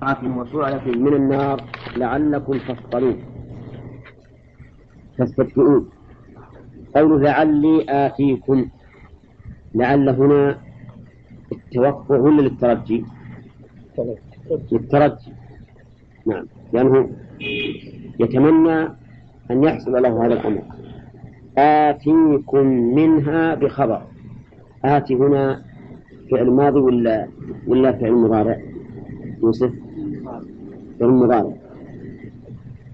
قطعة من النار لعلكم تصطلون تستدفئون قول لعلي آتيكم. لعل هنا التوقع ولا للترجي؟ للترجي. نعم. لأنه يتمنى أن يحصل له هذا الأمر. آتيكم منها بخبر. آتي هنا فعل ماضي ولا ولا فعل مضارع؟ يوسف؟ فعل مضارع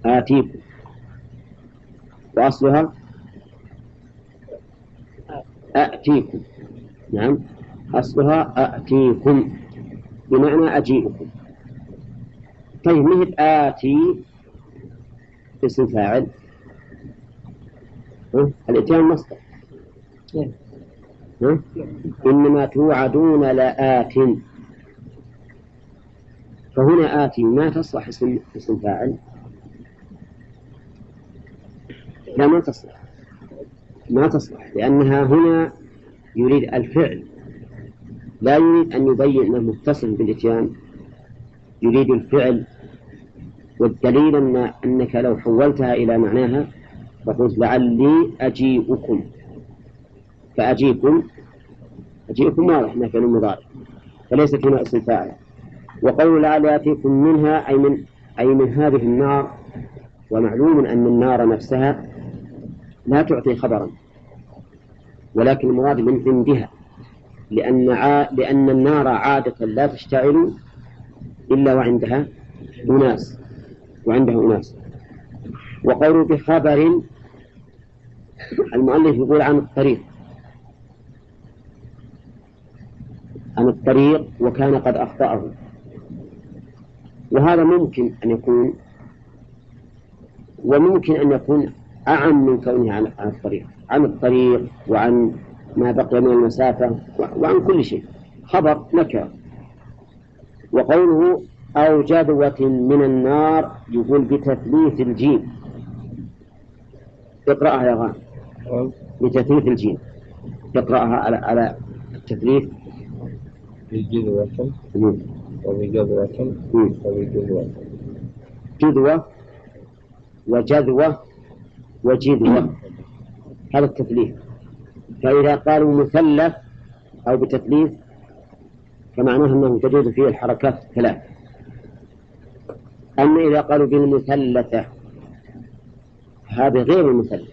آتيكم وأصلها. أأتيكم نعم. أصلها أأتيكم بمعنى أجيئكم طيب مثل آتي؟ اسم فاعل. الإتيان مصدر. إنما توعدون لآت. فهنا آتي ما تصلح اسم اسم فاعل. لا ما تصلح. ما تصلح لأنها هنا يريد الفعل. لا يريد أن يبين أنه متصل بالإتيان. يريد الفعل والدليل أن أنك لو حولتها إلى معناها فقلت لعلي أجيئكم. فأجيكم أجيئكم واضح أنها فعل مضارع فليست هنا اسم فاعل. وقول لعل يأتيكم منها أي من أي من هذه النار. ومعلوم أن النار نفسها لا تعطي خبرا ولكن المراد من عندها لأن ع... لأن النار عادة لا تشتعل إلا وعندها أناس وعندها أناس. وقول بخبر المؤلف يقول عن الطريق. عن الطريق وكان قد أخطأه. وهذا ممكن أن يكون وممكن أن يكون أعم من كونه عن الطريق عن الطريق وعن ما بقي من المسافة وعن كل شيء. خبر نكر وقوله أو جذوة من النار يقول بتثليث الجيم. اقرأها يا غان بتثليث الجيم. اقرأها على على التثليث. بجذوة وبجذوة وبجذوة جذوة. وجذوة وجذوة. هذا التثليث. فإذا قالوا مثلث أو بتثليث فمعناه أنه تجوز فيه الحركات الثلاث أما إذا قالوا بالمثلثة هذا غير المثلث.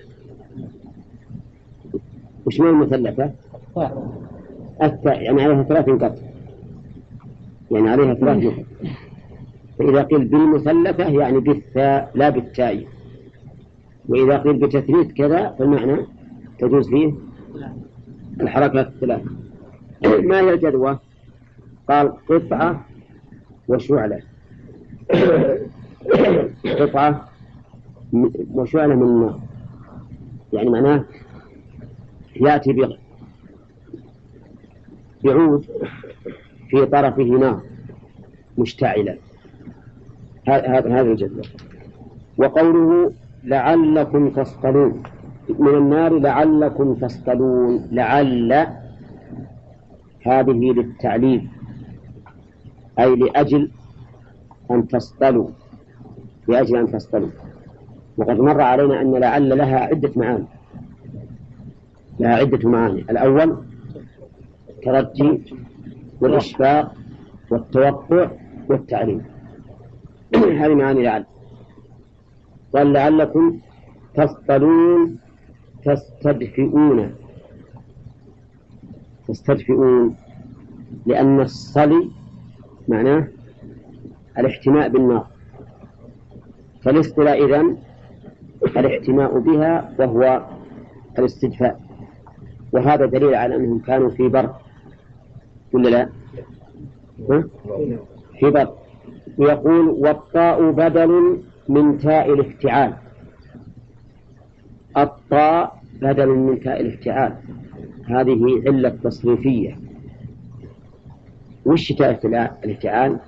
وش معنى المثلثة؟ الثاء. يعني عليها ثلاث نقط يعني عليها ثلاث نقط فإذا قيل بالمثلثة يعني بالثاء لا بالتاء. وإذا قيل بتثليث كذا فالمعنى تجوز فيه الحركات الثلاث. ما هي الجدوى؟ قال قطعة وشعلة. قطعة وشعلة من النار يعني معناه يأتي بعود في طرفه نار مشتعلة هذا الجدول وقوله لعلكم تصطلون. من النار لعلكم تصطلون. لعل هذه للتعليل. أي لأجل أن تصطلوا. لأجل أن تصطلوا. وقد مر علينا أن لعل لها عدة معاني. لها عدة معاني. الأول الترجي والإشفاق والتوقع والتعليم. هذه معاني لعل. قال لعلكم تصطلون تستدفئون. تستدفئون لأن الصلي معناه الاحتماء بالنار. فالاصطلاء إذن الاحتماء بها وهو الاستدفاء. وهذا دليل على أنهم كانوا في بر ولا لا؟ في بر ويقول والطاء بدل من تاء الافتعال. الطاء بدل من تاء الافتعال. هذه علة تصريفية. وش تاء الافتعال؟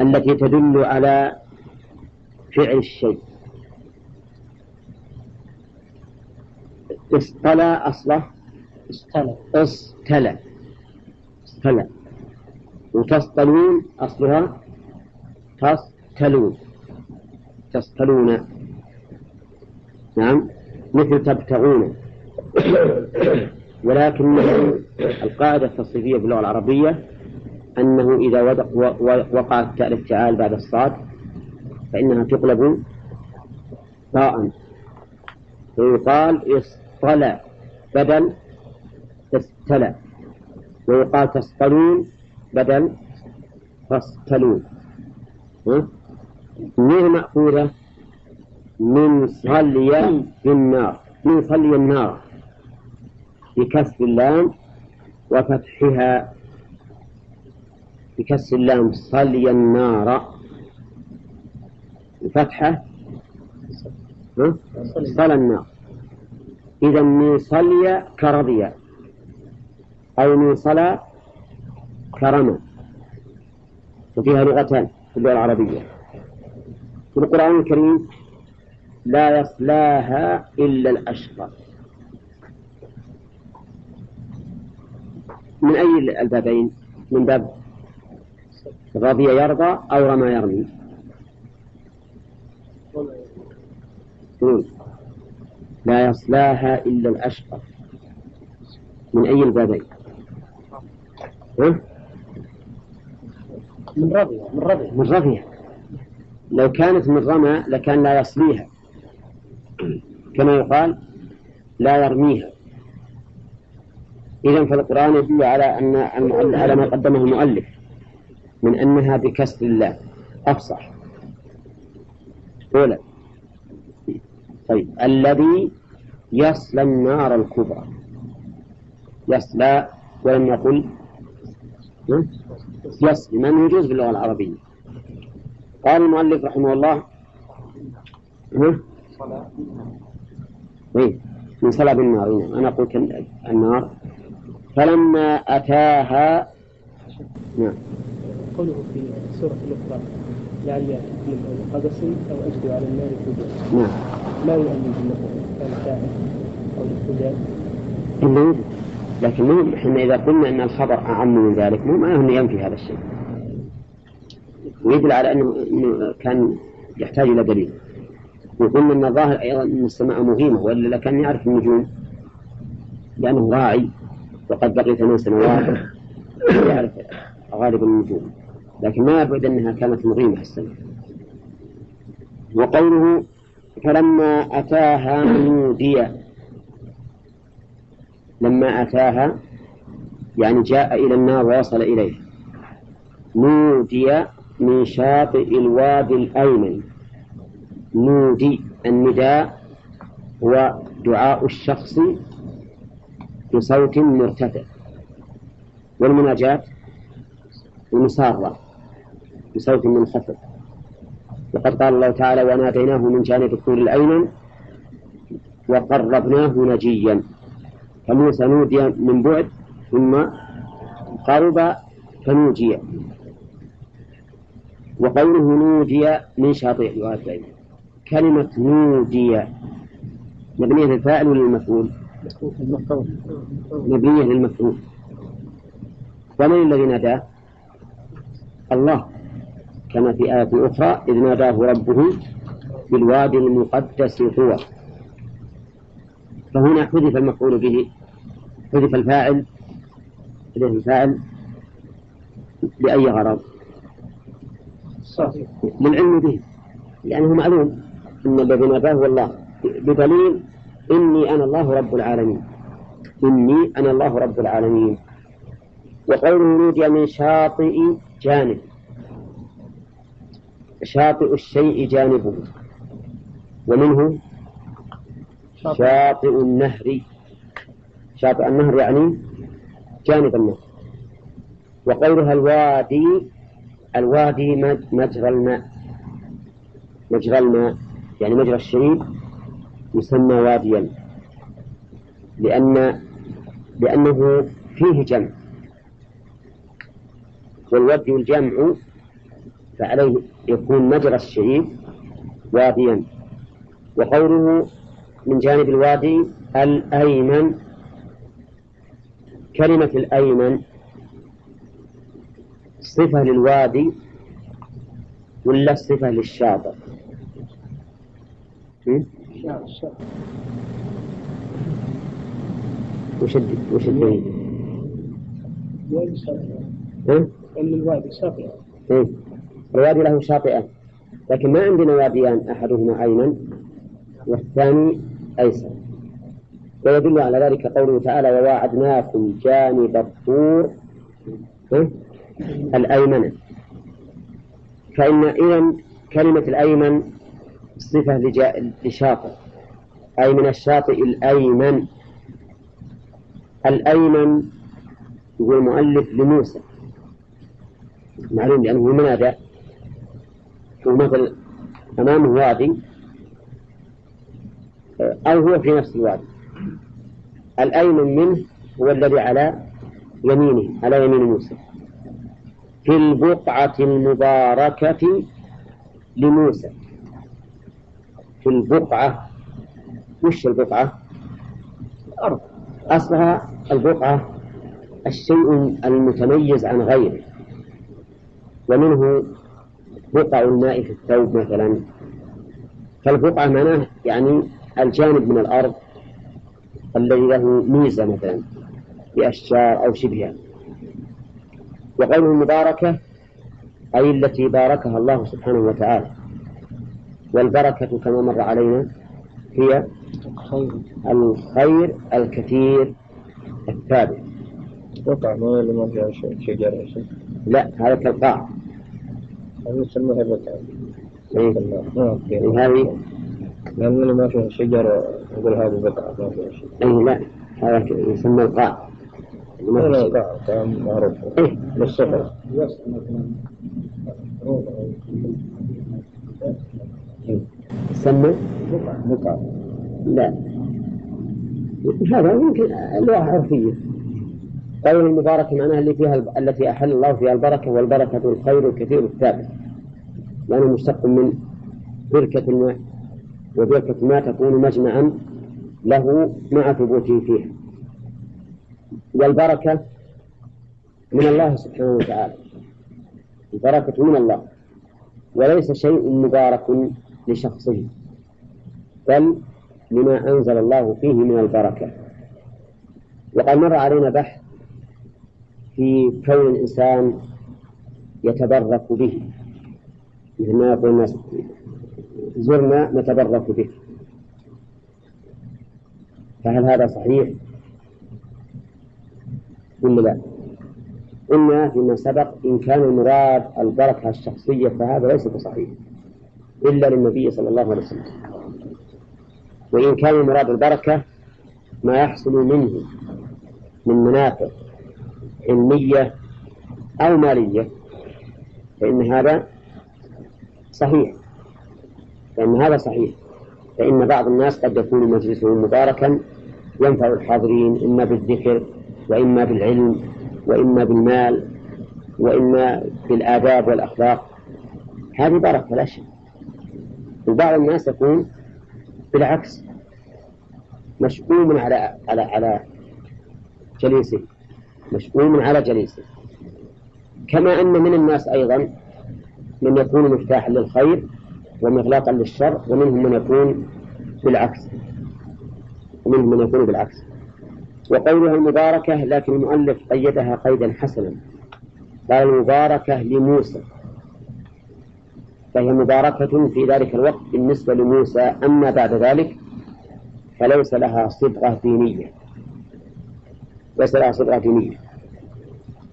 التي تدل على فعل الشيء. اصطلى أصله استلى اصطلى اصطلى وتصطلون أصلها تصطلون. تصطلون. نعم. مثل تبتغون. ولكن القاعدة التصريفية في اللغة العربية أنه إذا وقع التاء الافتعال بعد الصاد فإنها تقلب طاء. ويقال اصطلى بدل استلى ويقال تصطلون بدل تصطلون. من مأخوذة. من صلي النار. من صلي النار. بكسر اللام وفتحها. بكسر اللام صلي النار. الفتحة. صلى النار. إذا من صلي كرضي أو من صلى كرم وفيها لغتان في اللغة العربية. في القرآن الكريم لا يصلاها إلا الأشقى. من أي البابين؟ من باب رضي يرضى أو رمى يرمي؟ لا يصلاها إلا الأشقى. من أي البابين؟ من رضي من رضي. من رضي. لو كانت من رمى لكان لا يصليها. كما يقال لا يرميها. إذا فالقرآن يدل على أن على ما قدمه المؤلف من أنها بكسر الله. أفصح. أولا. طيب. الذي يصلى النار الكبرى. يصلى ولم يقل يصلي من يجوز باللغة العربية. قال المؤلف رحمه الله إيه من صلى بالنار. أنا قلت النار. فلما أتاها نعم. قوله في سورة الأخرى لعلي أتيكم قدس أو أجد على النار هدى نعم. ما يؤمن بالنبوة كان شاهد أو الهدى لكن مو إحنا إذا قلنا أن الخبر أعم من ذلك مو معناه أنه ينفي هذا الشيء. ويدل على أنه, كان يحتاج إلى دليل. وقلنا أن الظاهر أيضا أن السماء مهيمة وإلا لكان يعرف النجوم لأنه راعي وقد بقي ثمان سنوات يعرف غالب النجوم. لكن ما يبعد أنها كانت مغيمة السنة وقوله فلما أتاها نودي لما أتاها يعني جاء إلى النار ووصل إليه. نودي من شاطئ الوادي الأيمن. نودي النداء هو دعاء الشخص بصوت مرتفع. والمناجاة المسارة بصوت منخفض. وقد قال الله تعالى وناديناه من جانب الطول الأيمن وقربناه نجيا. فموسى نودي من بعد ثم قرب فنوجي وقوله نودي من شاطئ الوادي كلمة نودي مبنية للفاعل ولا للمفعول؟ مبنية للمفعول. ومن الذي ناداه؟ الله كما في آية أخرى إذ ناداه ربه بالوادي المقدس طوى. فهنا حذف المفعول به. حذف الفاعل حذف الفاعل لأي غرض؟ للعلم به لأنه معلوم أن الذي ناداه هو الله. بدليل إني أنا الله رب العالمين. إني أنا الله رب العالمين. وقوله نودي من شاطئ جانب. شاطئ الشيء جانبه. ومنه شاطئ النهر. شاطئ النهر يعني جانب النهر. وقولها الوادي الوادي مجرى الماء. مجرى الماء يعني مجرى الشيء يسمى واديا. لأن لأنه فيه جمع. والودي الجمع فعليه يكون مجرى الشعيب واديا. وقوله من جانب الوادي الأيمن كلمة الأيمن الصفة للوادي ولا الصفة للشاطئ؟ وش وش الدليل؟ الوادي شاطئ؟ الوادي له شاطئان لكن ما عندنا واديان أحدهما أيمن والثاني أيسر ويدل على ذلك قوله تعالى وواعدناكم جانب الطور ها؟ الأيمن. فإن إذا كلمة الأيمن صفة لشاطئ أي من الشاطئ الأيمن. الأيمن يقول المؤلف لموسى. معلوم لأنه منادى ومثل أمامه وادي أو هو في نفس الوادي. الأيمن منه هو الذي على يمينه على يمين موسى. في البقعة المباركة لموسى. في البقعة وش البقعة؟ الأرض. أصلها البقعة الشيء المتميز عن غيره. ومنه بقع الماء في الثوب مثلا. فالبقعة معناه يعني الجانب من الأرض. الذي له ميزة مثلا بأشجار أو شبهها. وقوله المباركة أي التي باركها الله سبحانه وتعالى. والبركة كما مر علينا هي خير الخير الكثير الثابت. وقع ما ما فيها شيء لا هذا كالقاع. هذا يسموها بقعة إيه. ما إيه، فيها هذه لأن ما فيها شجرة نقول هذه بقعة ما فيها شيء أي لا هذا يسمى القاع. لا شيء. قاع قاع معروف. إيه. للسفر يسمى؟ بقعة لا. هذا يمكن لغة عرفية. قول المباركة معناها اللي فيها الب... التي أحل الله فيها البركة والبركة الخير الكثير الثابت. لأنه مشتق من بركة وبركة الماء تكون مجمعا له مع ثبوته فيها. والبركة من الله سبحانه وتعالى. البركة من الله. وليس شيء مبارك لشخصه بل لما أنزل الله فيه من البركة. وقد مر علينا بحث في كون الإنسان يتبرك به مثل ما يقول الناس زرنا نتبرك به. فهل هذا صحيح؟ ولا لا؟ قلنا فيما سبق إن كان المراد البركة الشخصية فهذا ليس بصحيح إلا للنبي صلى الله عليه وسلم. وإن كان المراد البركة ما يحصل منه من منافع علمية أو مالية فإن هذا صحيح. فإن هذا صحيح. فإن بعض الناس قد يكون مجلسه مباركا ينفع الحاضرين إما بالذكر وإما بالعلم وإما بالمال وإما بالآداب والأخلاق. هذه بركة لا شك. وبعض الناس يكون بالعكس مشؤوم على على على جليسه مشؤوم على جليسه. كما أن من الناس أيضا من يكون مفتاحا للخير ومغلاقا للشر ومنهم من يكون بالعكس. ومنهم من يكون بالعكس. وقولها المباركة لكن المؤلف قيدها قيدا حسنا. قال المباركة لموسى. فهي مباركة في ذلك الوقت بالنسبة لموسى أما بعد ذلك فليس لها صبغة دينية. ليس لها صبغة دينية.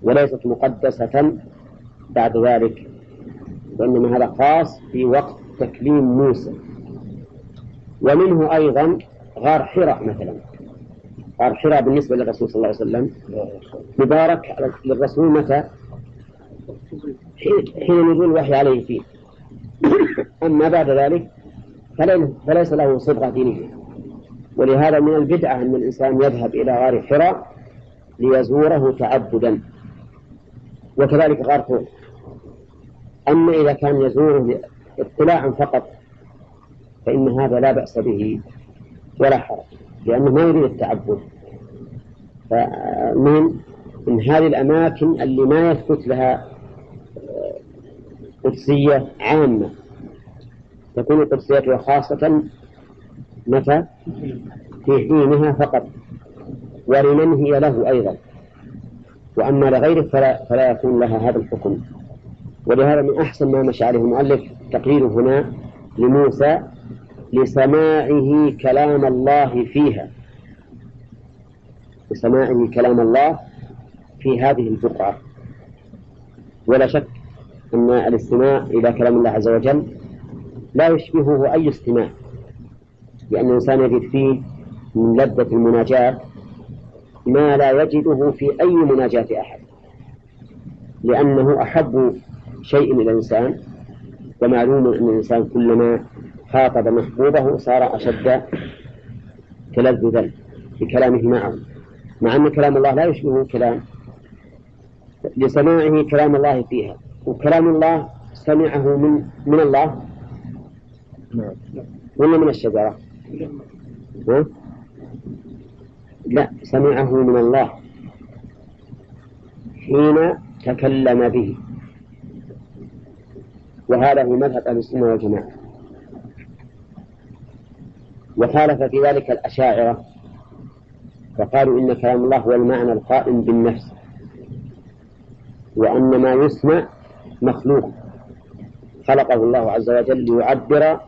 وليست مقدسة بعد ذلك وإنما هذا خاص في وقت تكليم موسى. ومنه أيضا غار حراء مثلا. غار حراء بالنسبة للرسول صلى الله عليه وسلم. مبارك للرسول متى؟ حين نزول الوحي عليه فيه. أما بعد ذلك فلي- فليس له صبغة دينية ولهذا من البدعة أن الإنسان يذهب إلى غار حراء ليزوره تعبدا. وكذلك غار ثور أما إذا كان يزوره اطلاعا فقط فإن هذا لا بأس به ولا حرج لأنه ما يريد التعبد. فمن من هذه الأماكن اللي ما يثبت لها قدسية عامة. تكون قدسيتها خاصة متى؟ في حينها فقط. ولمن هي له أيضا. وأما لغيره فلا, فلا يكون لها هذا الحكم. ولهذا من أحسن ما مشى عليه المؤلف تقرير هنا لموسى لسماعه كلام الله فيها. لسماعه كلام الله في هذه البقعة ولا شك أن الاستماع إلى كلام الله عز وجل لا يشبهه أي استماع لأن الإنسان يجد فيه من لذة المناجاة ما لا يجده في أي مناجاة أحد لأنه أحب شيء إلى الإنسان ومعلوم أن الإنسان كلما خاطب محبوبه صار أشد تلذذا بكلامه معه مع أن كلام الله لا يشبه كلام لسماعه كلام الله فيها وكلام الله سمعه من من الله نعم ولا من الشجرة؟ ها؟ لا سمعه من الله حين تكلم به وهذا هو مذهب أهل السنة والجماعة. وخالف في ذلك الأشاعرة فقالوا إن كلام الله هو المعنى القائم بالنفس وأن ما يسمع مخلوق. خلقه الله عز وجل ليعبر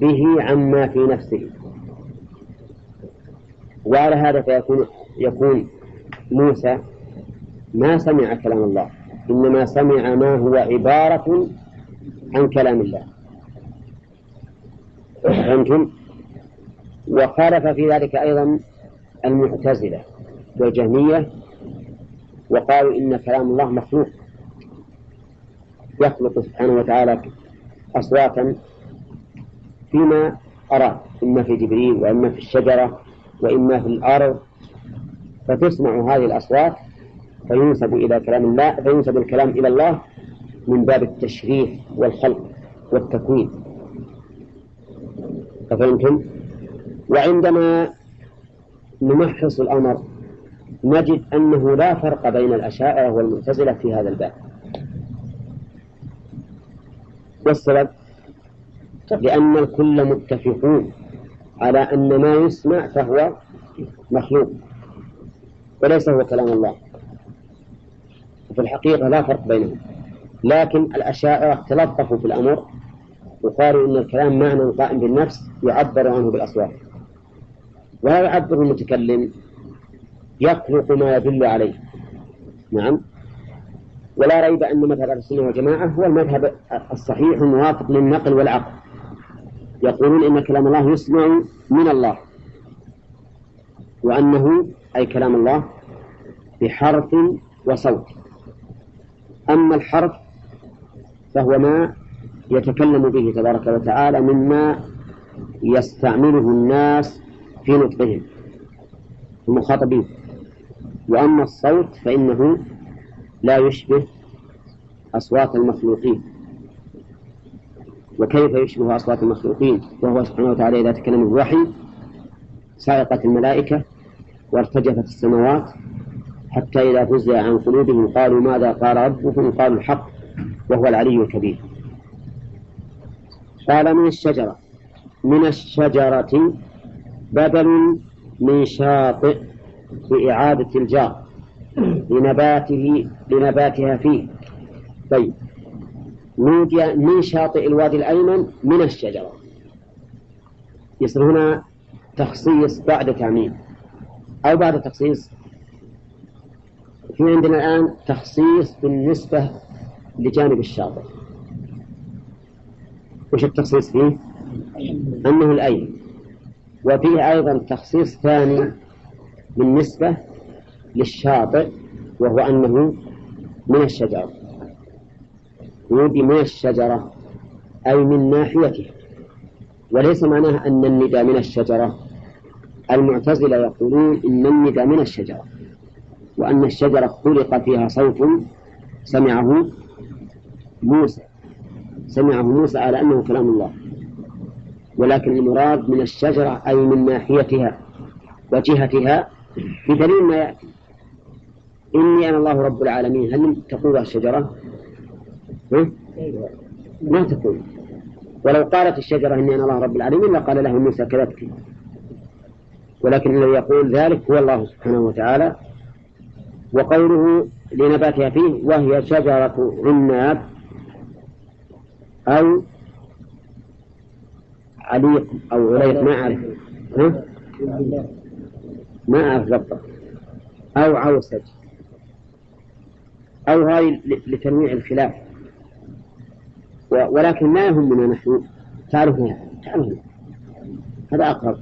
به عما في نفسه. وعلى هذا فيكون يكون موسى ما سمع كلام الله إنما سمع ما هو عبارة عن كلام الله. فهمتم؟ وخالف في ذلك أيضا المعتزلة والجهمية وقالوا إن كلام الله مخلوق. يخلق سبحانه وتعالى أصواتا فيما أراد إما في جبريل وإما في الشجرة وإما في الأرض. فتسمع هذه الأصوات فينسب إلى كلام الله فينسب الكلام إلى الله من باب التشريف والخلق والتكوين. أفهمتم؟ وعندما نمحص الأمر نجد أنه لا فرق بين الأشاعرة والمعتزلة في هذا الباب. والسبب؟ لأن الكل متفقون على أن ما يسمع فهو مخلوق وليس هو كلام الله. وفي الحقيقة لا فرق بينهم. لكن الأشاعرة تلطفوا في الأمر وقالوا إن الكلام معنى قائم بالنفس يعبر عنه بالأصوات. ولا يعبر المتكلم يخلق ما يدل عليه. نعم. ولا ريب أن مذهب السنة والجماعة هو المذهب الصحيح الموافق للنقل والعقل. يقولون إن كلام الله يسمع من الله. وأنه أي كلام الله بحرف وصوت. أما الحرف فهو ما يتكلم به تبارك وتعالى مما يستعمله الناس في نطقهم المخاطبين. وأما الصوت فإنه لا يشبه أصوات المخلوقين. وكيف يشبه أصوات المخلوقين؟ وهو سبحانه وتعالى إذا تكلم الوحي سائقت الملائكة وارتجفت السماوات حتى إذا فزع عن قلوبهم قالوا ماذا قال ربكم؟ قالوا الحق. وهو العلي الكبير. قال من الشجرة. من الشجرة بدل من شاطئ بإعادة الجار. لنباته لنباتها فيه. طيب. نودي من شاطئ الوادي الأيمن من الشجرة. يصير هنا تخصيص بعد تعميم. أو بعد تخصيص. في عندنا الآن تخصيص بالنسبة لجانب الشاطئ. وش التخصيص فيه؟ أنه الأيمن وفيه أيضا تخصيص ثاني بالنسبة للشاطئ وهو أنه من الشجرة يودي من الشجرة أي من ناحيتها وليس معناه أن الندى من الشجرة. المعتزلة يقولون إن الندى من الشجرة وأن الشجرة خلق فيها صوت سمعه موسى. سمعه موسى على أنه كلام الله. ولكن المراد من الشجرة أي من ناحيتها وجهتها بدليل ما يأتي. إني أنا الله رب العالمين. هل تقول الشجرة؟ ما تكون ولو قالت الشجرة إني أنا الله رب العالمين لقال له موسى كذبت ولكن الذي يقول ذلك هو الله سبحانه وتعالى وقوله لنباتها فيه وهي شجرة عناب أو عليق أو عليق ما أعرف؟ ما أعرف ضبطه أو عوسج. أو هاي لتنويع الخلاف. ولكن ما يهمنا نحن. تعرفها تعرفها هذا أقرب.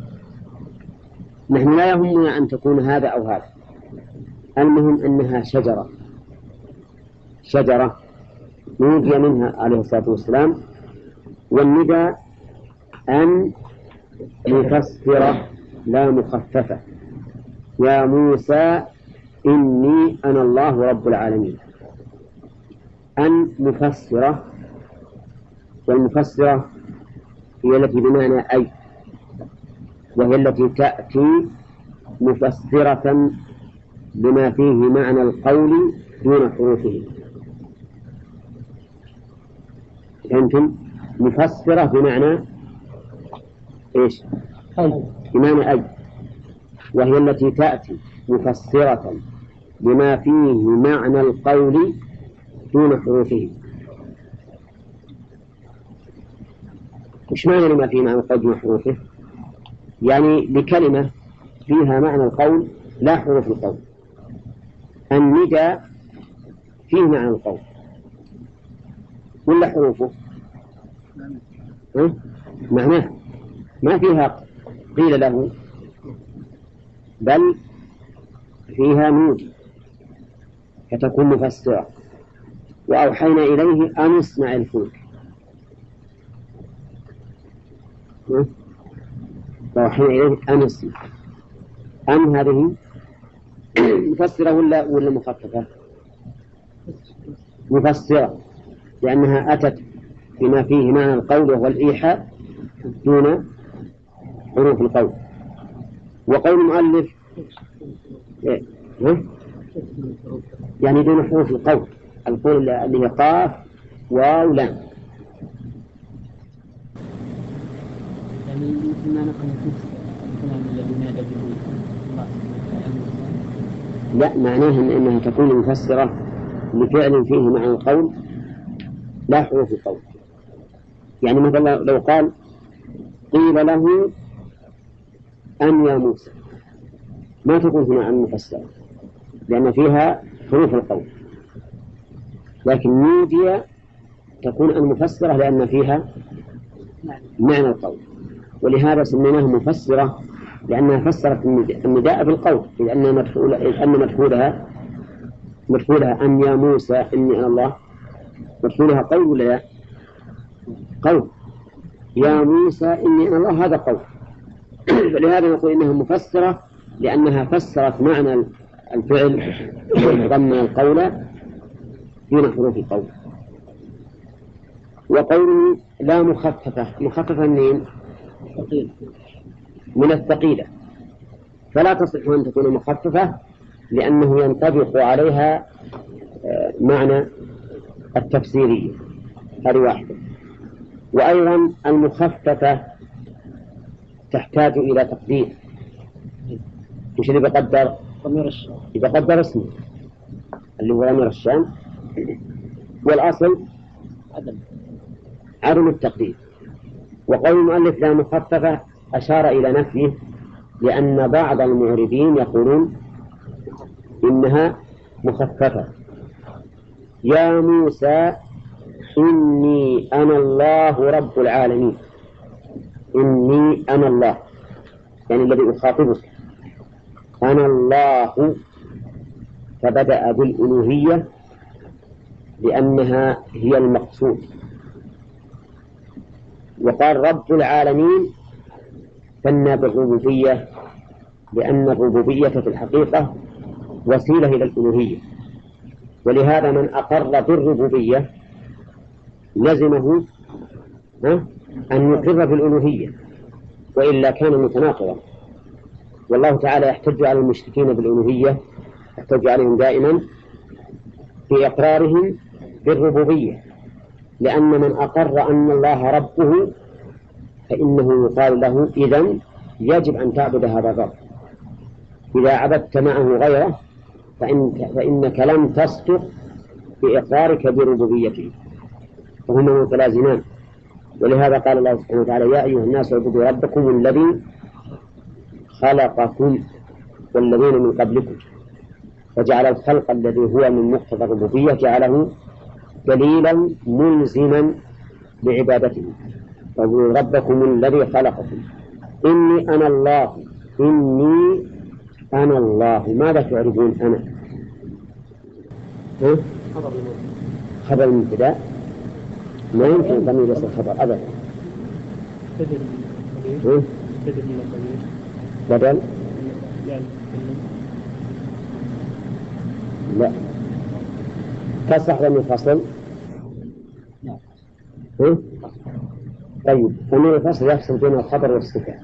نحن لا يهمنا أن تكون هذا أو هذا. المهم أنها شجرة. شجرة. نودي منها عليه الصلاة والسلام والندى أن مفسرة لا مخففة. يا موسى إني أنا الله رب العالمين. أن مفسرة والمفسرة هي التي بمعنى أي وهي التي تأتي مفسرة بما فيه معنى القول دون حروفه. فهمتم؟ مفسرة بمعنى إيش؟ بمعنى أي وهي التي تأتي مفسرة بما فيه معنى القول دون حروفه وش معنى لما فيه معنى القول دون حروفه؟ يعني لكلمة فيها معنى القول لا حروف القول الندى فيه معنى القول ولا حروفه؟ معناه ما فيها قيل له بل فيها نودي فتكون مفسرة. وأوحينا إليه أن اصنع الفلك. وأوحينا إليه أن اصنع أن هذه مفسرة ولا ولا مخففة؟ مفسرة. لأنها أتت بما فيه معنى القول وهو الإيحاء دون حروف القول. وقول المؤلف إيه؟ يعني دون حروف القول. القول اللي هي قاف واو لام. يعني ما نقل الكلام الذي نادى به لا معناه إن إنها تكون مفسرة لفعل فيه معنى القول. لا حروف القول. يعني مثلا لو قال قيل له أن يا موسى. ما تكون هنا أن مفسرة لأن فيها حروف القول. لكن نودي تكون أن مفسرة لأن فيها معنى القول. ولهذا سميناها مفسرة لأنها فسرت النداء بالقول. إذ أن مدخول إذ أن مدخولها مدخولها أن يا موسى إني أنا الله. مدخولها قول ولا لا؟ قول. يا موسى إني أنا الله هذا قول. فلهذا نقول إنها مفسرة لأنها فسرت معنى الفعل ضمن القول دون حروف القول وقوله لا مخففة. مخففة منين؟ من الثقيلة. فلا تصح أن تكون مخففة لأنه ينطبق عليها آه، معنى التفسيرية هذه واحدة. وأيضا المخففة تحتاج إلى تقدير. وش اللي بقدر؟ ضمير الشام. يبقدر اسمه اللي هو ضمير الشام. والأصل؟ عدم. عدم التقدير. وقول المؤلف لا مخففة أشار إلى نفيه لأن بعض المعربين يقولون إنها مخففة. يا موسى إني أنا الله رب العالمين. إني أنا الله. يعني الذي أخاطبك. أنا الله. فبدأ بالألوهية لأنها هي المقصود. وقال رب العالمين ثنى بالربوبية لأن الربوبية في الحقيقة وسيلة إلى الألوهية. ولهذا من أقر بالربوبية لزمه أن يقر بالألوهية وإلا كان متناقضا. والله تعالى يحتج على المشركين بالألوهية يحتج عليهم دائما في إقرارهم بالربوبية. لأن من أقر أن الله ربه فإنه يقال له إذا يجب أن تعبد هذا الرب. إذا عبدت معه غيره فإنك, فإنك لم تصدق بإقرارك بربوبيته. فهما متلازمان. ولهذا قال الله سبحانه وتعالى يا أيها الناس اعبدوا ربكم الذي خلقكم والذين من قبلكم فجعل الخلق الذي هو من مقتضى الربوبية جعله دليلا ملزما لعبادته. اعبدوا ربكم الذي خلقكم. إني أنا الله. إني أنا الله ماذا تعرفون أنا؟ ها؟ خبر المبتدأ ما يمكن ضمير يصل خبر أبدا بدل؟ بدل لا تصح ضمير فصل؟ طيب ضمير الفصل يفصل بين الخبر والصفة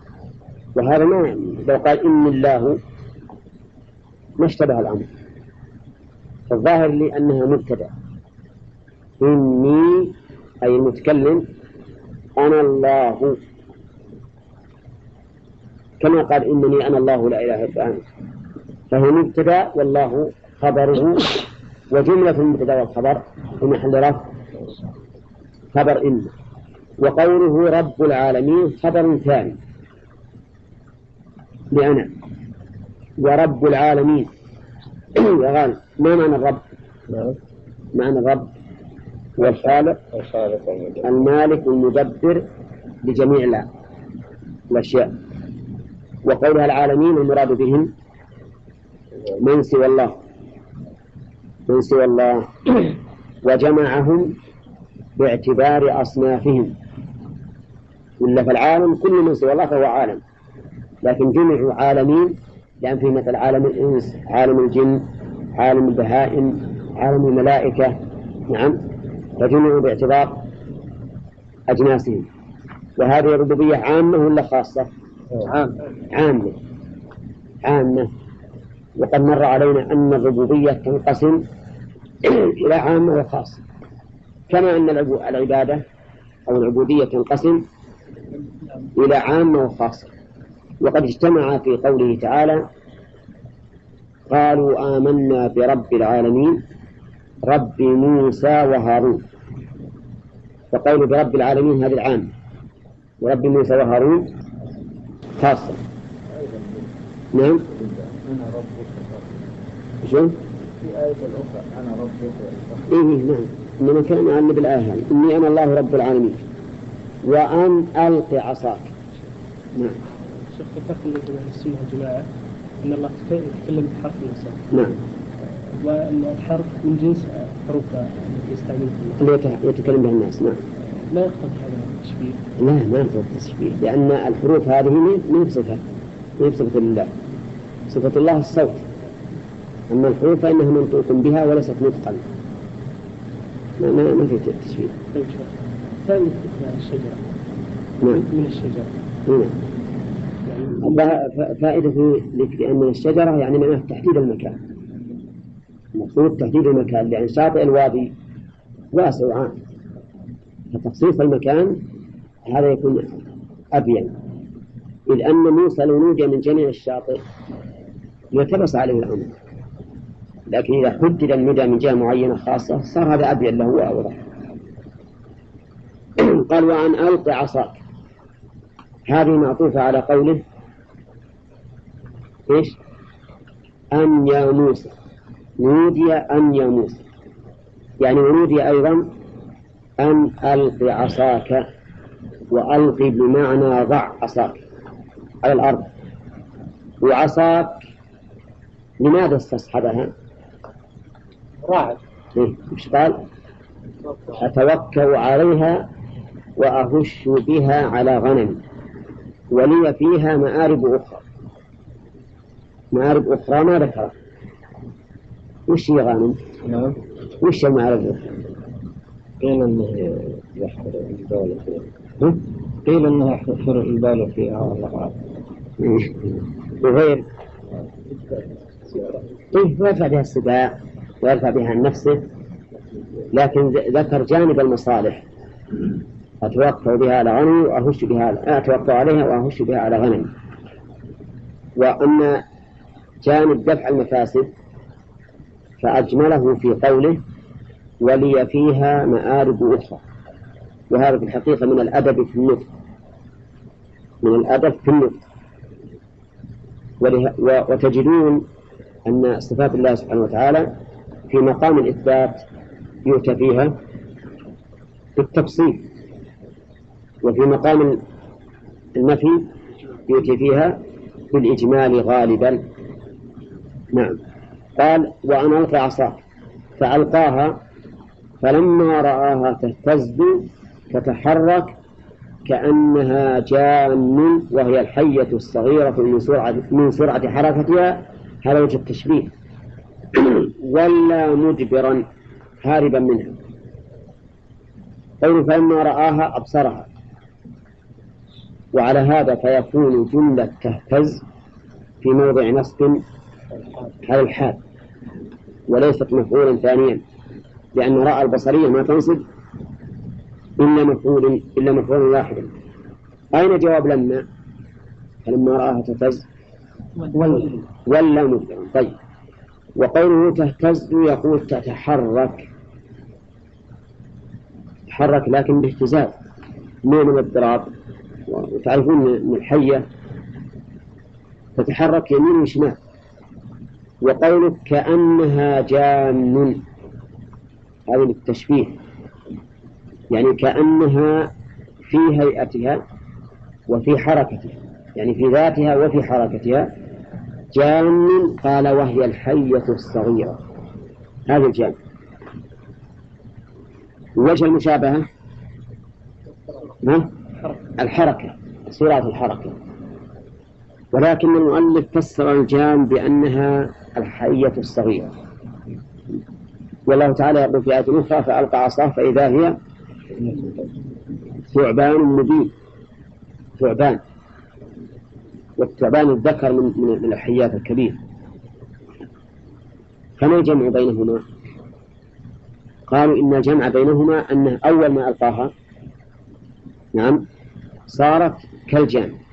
وهذا ما لو قال إن الله ما اشتبه الأمر. فالظاهر لي أنها مبتدأ. إني أي المتكلم أنا الله. كما قال إنني أنا الله لا إله إلا أنت فهو مبتدأ والله خبره. وجملة المبتدأ والخبر في محل رفع خبر إن. وقوله رب العالمين خبر ثاني. لأنا ورب العالمين. يا غالب ما معنى الرب؟ نعم. معنى الرب هو الخالق. المالك المدبر لجميع الأشياء. وقولها العالمين المراد بهم من سوى الله. من سوى الله. وجمعهم باعتبار أصنافهم. ولا فالعالم كل من سوى الله فهو عالم. لكن جمعوا عالمين لأن في مثل عالم الإنس عالم الجن عالم البهائم عالم الملائكة. نعم. فجمعوا باعتبار أجناسهم. وهذه الربوبية عامة ولا خاصة؟ عام. عامة. عامة. وقد مر علينا أن الربوبية تنقسم إلى عامة وخاصة. كما أن العبادة أو العبودية تنقسم إلى عامة وخاصة. وقد اجتمع في قوله تعالى قالوا آمنا برب العالمين رب موسى وهارون. فقول برب العالمين هذه العام. ورب موسى وهارون خاصة. نعم. شو؟ في آية أخرى أنا ربك إيه نعم. إنما كان معلم بالآية هذه. إني أنا الله رب العالمين. وأن ألق عصاك. نعم. شيخ الذي بين السنة والجماعة أن الله يتكلم بحرف الإنسان. نعم. وأن الحرف من جنس حروف التي يستعملها اللي يت- يتكلم بها الناس نعم. لا يقتضي هذا التشبيه. لا ما ينفع التشبيه لأن الحروف هذه ما هي بصفة ما هي بصفة الله. صفة الله الصوت. أما الحروف فإنها منطوق بها وليست نطقا. ما, ما, ما في تشبيه. طيب شيخ ثاني فكرة الشجرة. نعم. من الشجرة؟ نعم. فائدة في ذكر أن الشجرة يعني معناه تحديد المكان. المقصود تحديد المكان لأن شاطئ الوادي واسع. وعام فتخصيص المكان هذا يكون أبين. إذ أن موسى لو نودي من جميع الشاطئ يلتبس عليه الأمر. لكن إذا حدد الندى من جهة معينة خاصة صار هذا أبين له وأوضح. قال وأن ألق عصاك. هذه معطوفة على قوله إيش أن يا موسى نودي أن يا موسى يعني ونودي أيضا أن ألق عصاك وألق بمعنى ضع عصاك على الأرض وعصاك لماذا استصحبها؟ راعي إيه؟ إيش قال؟ أتوكل عليها وأهش بها على غنمي ولي فيها مآرب أخرى مآرب أخرى ما ذكرها وش هي غانم؟ نعم. وش المآرب الأخرى؟ قيل أنه يحفر البال فيها ها؟ قيل أنه يحفر البال فيها والله أعلم وغير. طيب ويرفع بها السباع ويرفع بها عن نفسه. لكن ذكر جانب المصالح. أتوقع بها على غنمي وأهش بها أتوقع عليها وأهش بها على غنمي وأما جانب دفع المفاسد فأجمله في قوله ولي فيها مآرب أخرى. وهذا في الحقيقة من الأدب في النطق. من الأدب في النطق. وتجدون أن صفات الله سبحانه وتعالى في مقام الإثبات يؤتى فيها بالتفصيل. وفي مقام النفي يؤتي فيها بالإجمال غالبا. نعم. قال وأن ألقى عصاك فألقاها فلما رآها تهتز تتحرك كأنها جان وهي الحية الصغيرة من سرعة من سرعة حركتها هذا وجه التشبيه. ولا مدبرا هاربا منها. قول فلما رآها أبصرها. وعلى هذا فيكون جملة تهتز في موضع نصب على الحال. وليست مفعولا ثانيا لأن رأى البصرية ما تنصب إلا مفعول إلا مفعول واحدا أين جواب لما؟ فلما رآها تهتز. ولا مدبرا طيب. وقوله تهتز يقول تتحرك. تتحرك لكن باهتزاز. مو من اضطراب. وتعرفون إن الحية تتحرك يمين وشمال. وقولك كأنها جان. هذه التشبيه يعني كأنها في هيئتها وفي حركتها. يعني في ذاتها وفي حركتها جان قال وهي الحية الصغيرة. هذا الجان. وجه المشابهة؟ الحركة. سرعة الحركة. ولكن المؤلف فسر الجان بأنها الحية الصغيرة. والله تعالى يقول في آية أخرى فألقى عصاه فإذا هي ثعبان مبين. ثعبان. والثعبان الذكر من من الحيات الكبير فما الجمع بينهما؟ قالوا إن الجمع بينهما أنه أول ما ألقاها نعم صارت كالجان.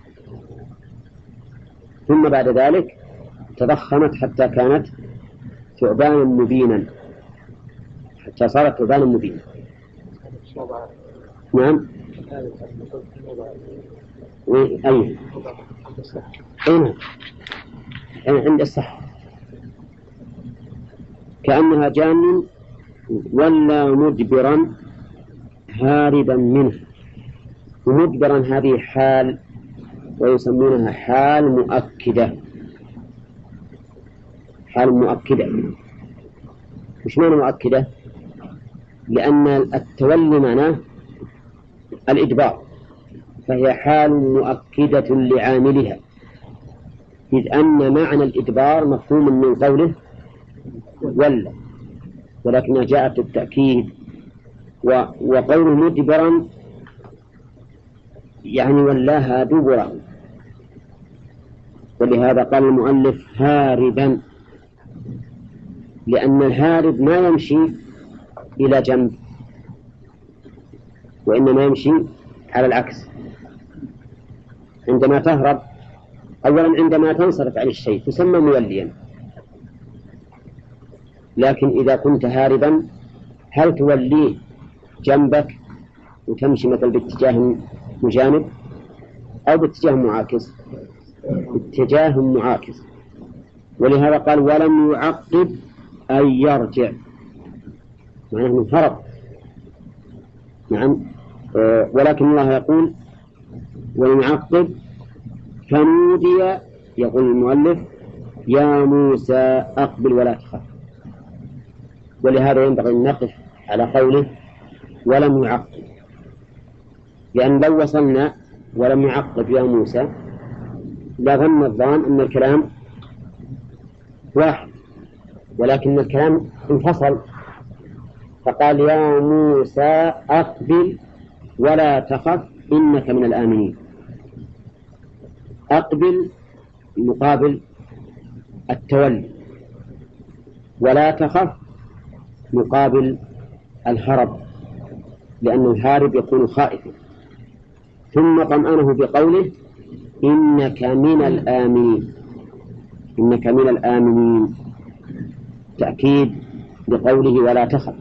ثم بعد ذلك تضخمت حتى كانت ثعبانا مبينا. حتى صارت ثعبانا مبينا. نعم. أي أي نعم عند الصح كأنها جان ولا مدبرا هاربا منه ومدبرا هذه حال ويسمونها حال مؤكدة. حال مؤكدة. وش معنى مؤكدة؟ لأن التولي معناه الإدبار فهي حال مؤكدة لعاملها. إذ أن معنى الإدبار مفهوم من قوله ولا ولكنها جاءت بالتأكيد وقوله مدبرا يعني ولاها دبرا ولهذا قال المؤلف هاربا لأن الهارب ما يمشي إلى جنب وإنما يمشي على العكس. عندما تهرب أولا عندما تنصرف عن الشيء تسمى موليا. لكن إذا كنت هاربا هل توليه جنبك وتمشي مثلا باتجاه مجانب أو باتجاه معاكس. باتجاه معاكس. ولهذا قال ولم يعقب أن يرجع. معناه أنه هرب نعم. آه، ولكن الله يقول ولم يعقب فنودي يقول المؤلف يا موسى أقبل ولا تخف. ولهذا ينبغي أن نقف على قوله ولم يعقب. لأن لو وصلنا ولم يعقب يا موسى لظن الظان أن الكلام واحد ولكن الكلام انفصل. فقال يا موسى أقبل ولا تخف إنك من الآمنين. أقبل مقابل التولي ولا تخف مقابل الهرب لأن الهارب يكون خائفا. ثم طمأنه بقوله إنك من الآمنين. إنك من الآمنين. تأكيد بقوله ولا تخف.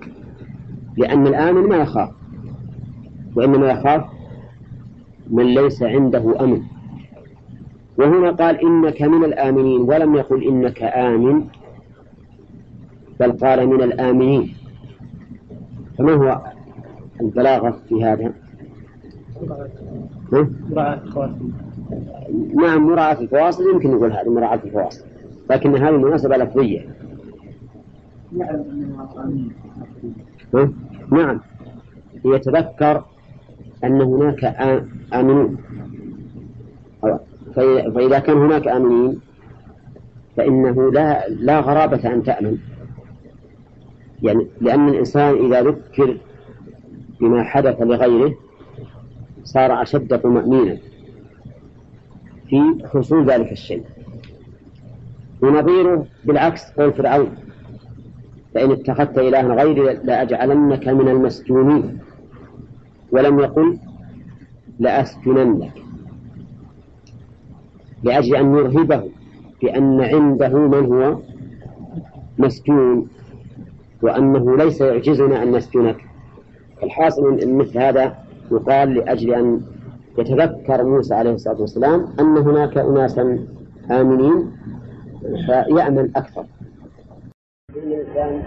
لأن الآمن ما يخاف. وإنما يخاف من ليس عنده أمن. وهنا قال إنك من الآمنين ولم يقل إنك آمن بل قال من الآمنين. فما هو البلاغة في هذا؟ مراعاة الخواتيم نعم مراعاة الفواصل. يمكن نقول هذه مراعاة الفواصل. لكن هذه مناسبة لفظية؟ نعم. يتذكر أن هناك آمنون. فإذا كان هناك آمنين فإنه لا لا غرابة أن تأمن. يعني لأن الإنسان إذا ذكر بما حدث لغيره صار أشد طمأنينة في حصول ذلك الشيء. ونظيره بالعكس قول فرعون فإن اتخذت إلها غيري لأجعلنك من المسجونين. ولم يقل لأسجننك لأجل أن يرهبه بأن عنده من هو مسجون وأنه ليس يعجزنا أن نسجنك. الحاصل أن مثل هذا يقال لأجل أن يتذكر موسى عليه الصلاة والسلام أن هناك أناسا آمنين فيأمن أكثر إن الإنسان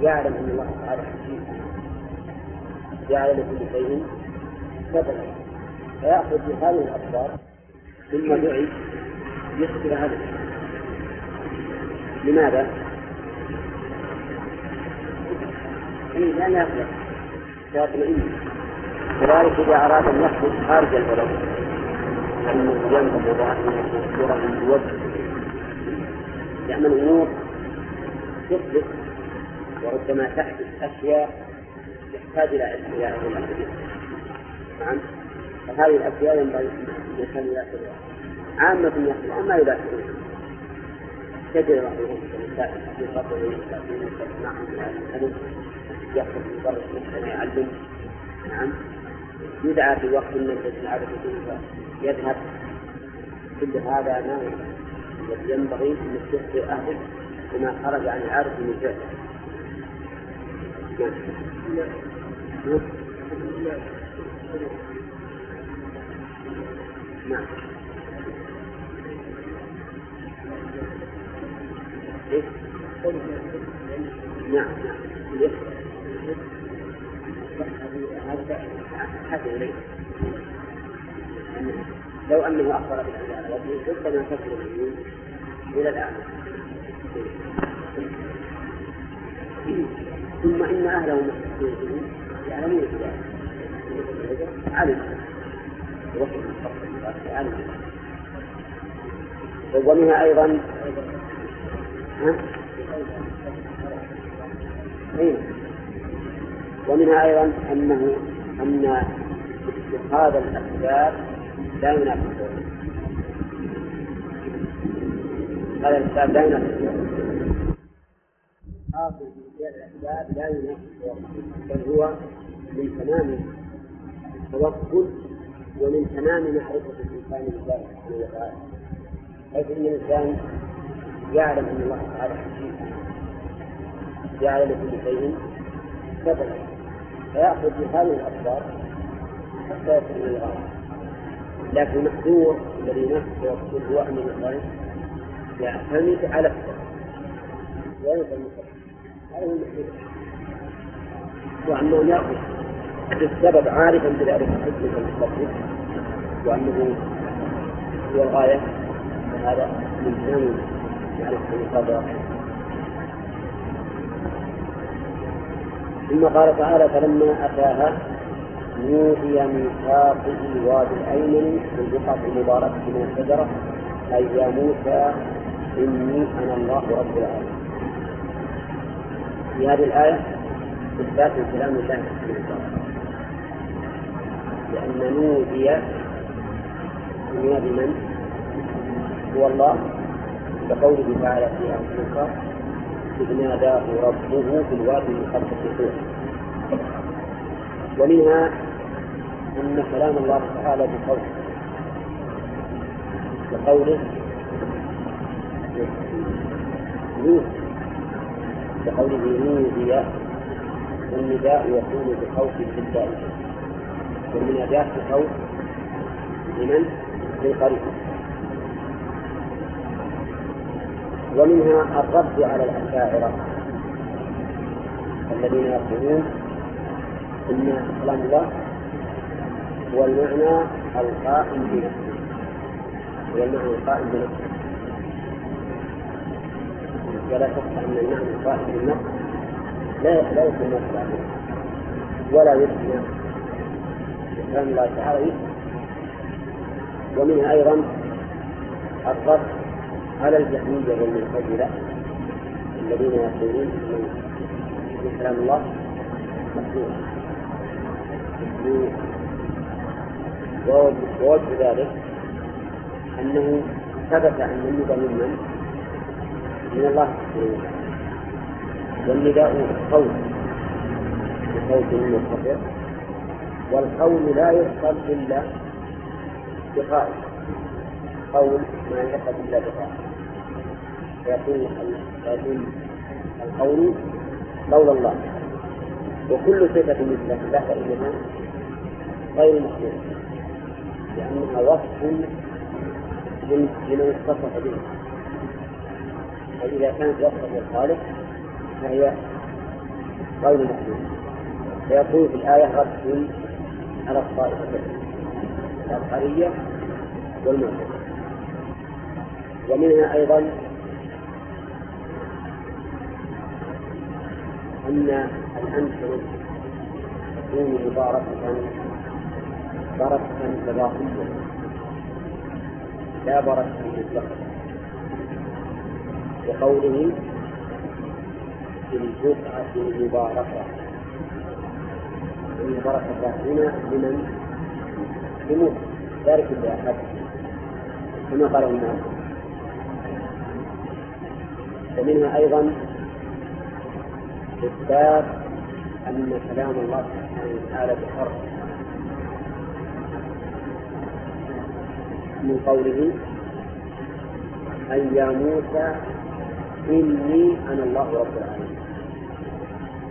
يعلم أن الله تعالى حكيم جعل لكل شيء سببا فيأخذ بهذه الأسباب ثم دعي يخبر هذا لماذا؟ لأن يخلق ويطمئن كذلك إذا أراد أن يخرج خارج البلد أنه ينبغي أن يذكره بوجه يعمل أمور تثبت وربما تحدث أشياء يحتاج إلى إلى إلى نعم فهذه الأشياء ينبغي الإنسان يذاكرها عامة يخلق ما يذاكرون تجد بعضهم في قبره معهم الألف يخرج يدرس مثلا يعلم نعم. يدعى في وقت من العادة يذهب كل هذا ما الذي ينبغي أن تخبر أهله بما خرج عن العادة من فعله نعم. إيه؟ نعم نعم. ليه؟ هذا لو أنه أخبر وجهه ربما العيون إلى الآن ثم إن أهله مختصين يعلمون بذلك ومنها أيضا ها؟ أين؟ ومنها أيضا أنه أن اتخاذ الأسباب لا ينافي التوحيد هذا الأسباب لا ينافي حاصل في الأسباب لا ينافي بل هو من تمام التوكل ومن تمام معرفة الإنسان بالله سبحانه وتعالى. حيث أن الإنسان يعلم أن الله تعالى حكيم. جعل لكل شيء. سببا فيأخذ بهذه الأسباب حتى يصل إلى الغاية لكن المحذور الذي نفسه يقول هو أن الإنسان يعتمد على السبب وينسى المسبب هذا هو المحذور وأنه يأخذ بالسبب عارفا بذلك حكمة المسبب وأنه هو الغاية. فهذا من تمام معرفة المقدرة ثم قال تعالى فلما أتاها نودي من شاطئ الوادي الأيمن في البقعة المباركة من الشجرة أي يا موسى إني أنا الله رب العالمين. في هذه الآية إثبات كلام الله سبحانه وتعالى لأن نودي ينادي من؟ هو الله. كقوله تعالى في آية أخرى إذ ناداه ربه في الوادي المقدس طور ومنها أن كلام الله تعالى بقول بقوله نوح. بقوله نودي والنداء يكون بخوف الابتداء والمناداة بخوف لمن؟ للقريب. ومنها الرد على الأشاعرة الذين يقولون إن كلام الله هو المعنى القائم بنفسه. هو المعنى القائم بنفسه. ولا شك أن المعنى القائم بالنفس لا لا يسمى كلامه ولا يسمى كلام الله تعالى ومنها أيضا الرد على الجهمية والمعتزلة الذين يقولون إن كلام الله مخلوق ووجه ذلك أنه ثبت أن النداء ممن من الله سبحانه وتعالى. والنداء قول بصوت منخفض والقول لا يحصل إلا بقائل قول ما يحصل إلا بقائل فيكون القول قول الله. وكل صفة مثله لا فإنها غير مخلوق. لأنها وصف لمن اتصف به. فإذا كانت وصفا للخالق فهي غير مخلوق. فيكون في الآية رد على الطائفتين الأشعرية والمعتزلة. ومنها أيضا أن الأمثلة تكون مباركة بركة إضافية لا بركة مطلقة. وقوله في البقعة المباركة. البركة هنا لمن؟ لموسى ذلك لأحد كما قال الناس ومنها أيضا إثبات أن كلام الله سبحانه وتعالى بحرف. من قوله أن يا موسى إني أنا الله رب العالمين.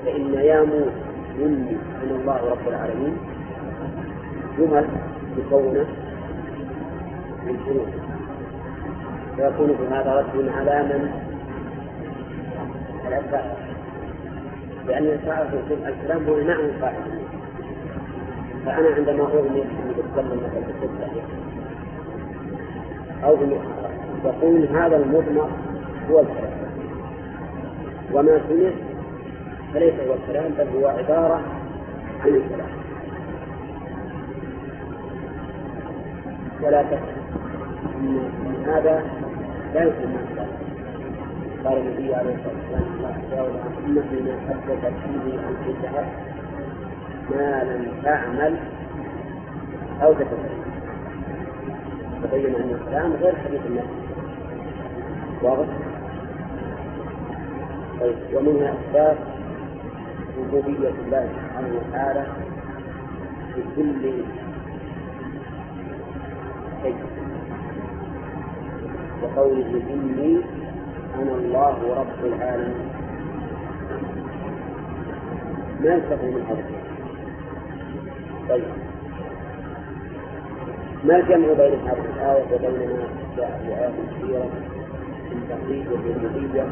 فإن يا موسى إني أنا الله رب العالمين جمل مكونة من شروط فيكون في هذا رد على من؟ الأتباع لأن الأشاعرة يقول الكلام هو نعم فاعل فأنا عندما أغني أن أتكلم مثلا بالتسبيح أو يقول هذا المضمر هو الكلام. وما سمع فليس هو الكلام بل هو عبارة عن الكلام. ولا أن هذا لا يسمى قال النبي عليه الصلاة والسلام إنه من حدث فيه بدعة ما لم تعمل أو تتكلم تبين أن الكلام غير حديث النفس واضح؟ طيب ومنها إثبات ربوبية الله سبحانه وتعالى في كل شيء وقوله إني أنا الله رب العالمين. ما من هذا طيب. ما الجمع بين هذه الآية وبين ما جاء في آيات كثيرة من تقليد الربوبية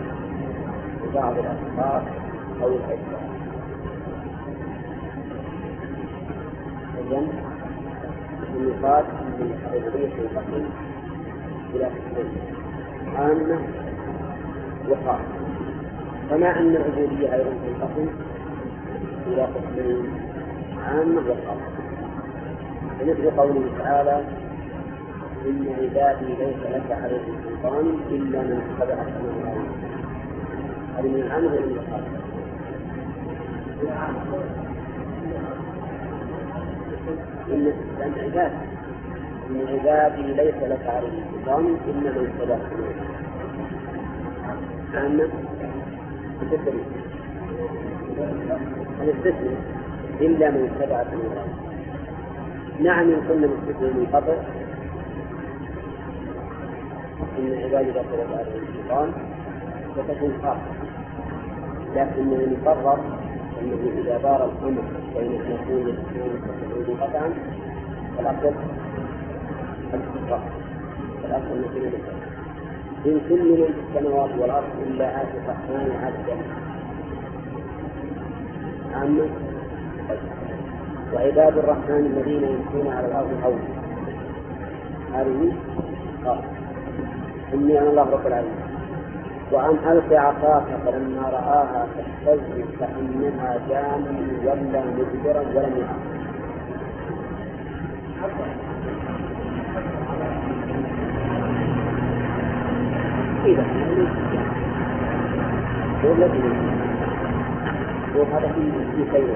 لبعض الأشخاص أو الأشياء الجمع النقاط من الربوبية تنقسم إلى قسمين عامة وخاصة كما أن العبودية أيضا تنقسم إلى قسمين عامة وخاصة مثل قوله تعالى إن عبادي ليس لك عليهم سلطان إلا من اتبع السماء هذه من العام ولا من؟ إن أنت عباد إن عبادي ليس لك عليهم سلطان إلا من اتبع السماء عامة الاستثناء إلا من اتبع نعم إن كنا مستثنى منقطع إن عبادي غفر عليهم الشيطان فتكون خاصة. لكن من يقرر أنه إذا دار الأمر بين اثنين واثنين قطعا فالأفضل الاستقرار فالأفضل أن يكون إن كل من في السماوات والأرض إلا آتي الرحمن عبدا عامة. وعباد الرحمن الذين يمشون على الأرض هونا هذه قال. إني أنا الله رب العالمين. وأن ألق عصاك فلما رآها تهتز كأنها جان ولا مدبرا ولم يعقل إذا وهذا في في خير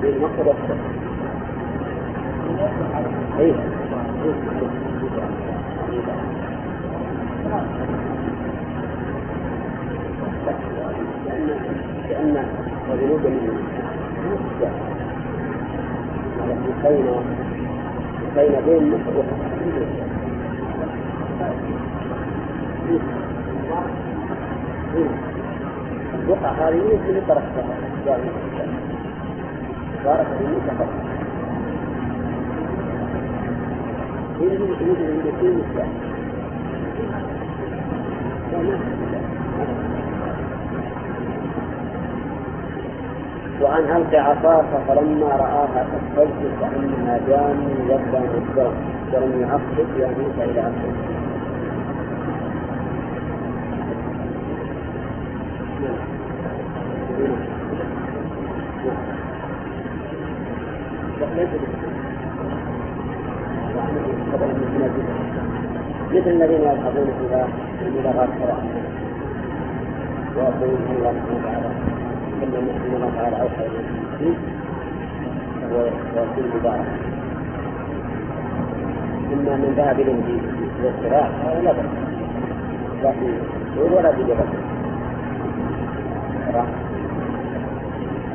في المقصد والسبب أي لأن الذنوب من بين بين مصر الوقع هذه تركتها بارك ان يكون مثله وأن ألقي عصاك فلما رآها تهتز كأنها جان يبدأ مدبرا ولم يعقب يا موسى إلى آخره. مثل الذين يذهبون إلى المباغات القرآن ويقولون الله سبحانه وتعالى كما إن الله تعالى أوحى إلى المسلمين فهو يكون مبارك إما من ذهب اليه للصراع فهو لا بأس. لا في ولا في جبل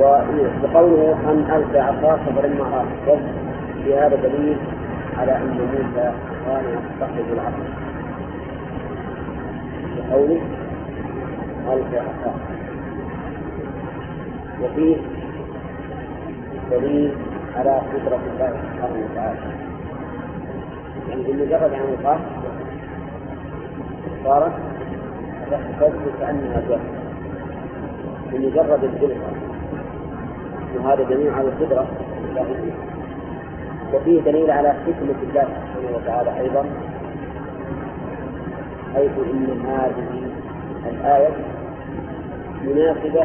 وقوله أن ألقى عصاك فلما رأى في هذا دليل على أن موسى كان يستخرج العصا بقوله ألقى عصاك وفيه دليل على قدرة الله سبحانه وتعالى. يعني بمجرد أن يقام صارت تحتفظ كأنها جاهزة بمجرد الجلسة وهذا دليل على القدرة. وفيه دليل على حكمة الله سبحانه وتعالى أيضا حيث إن هذه الآية مناسبة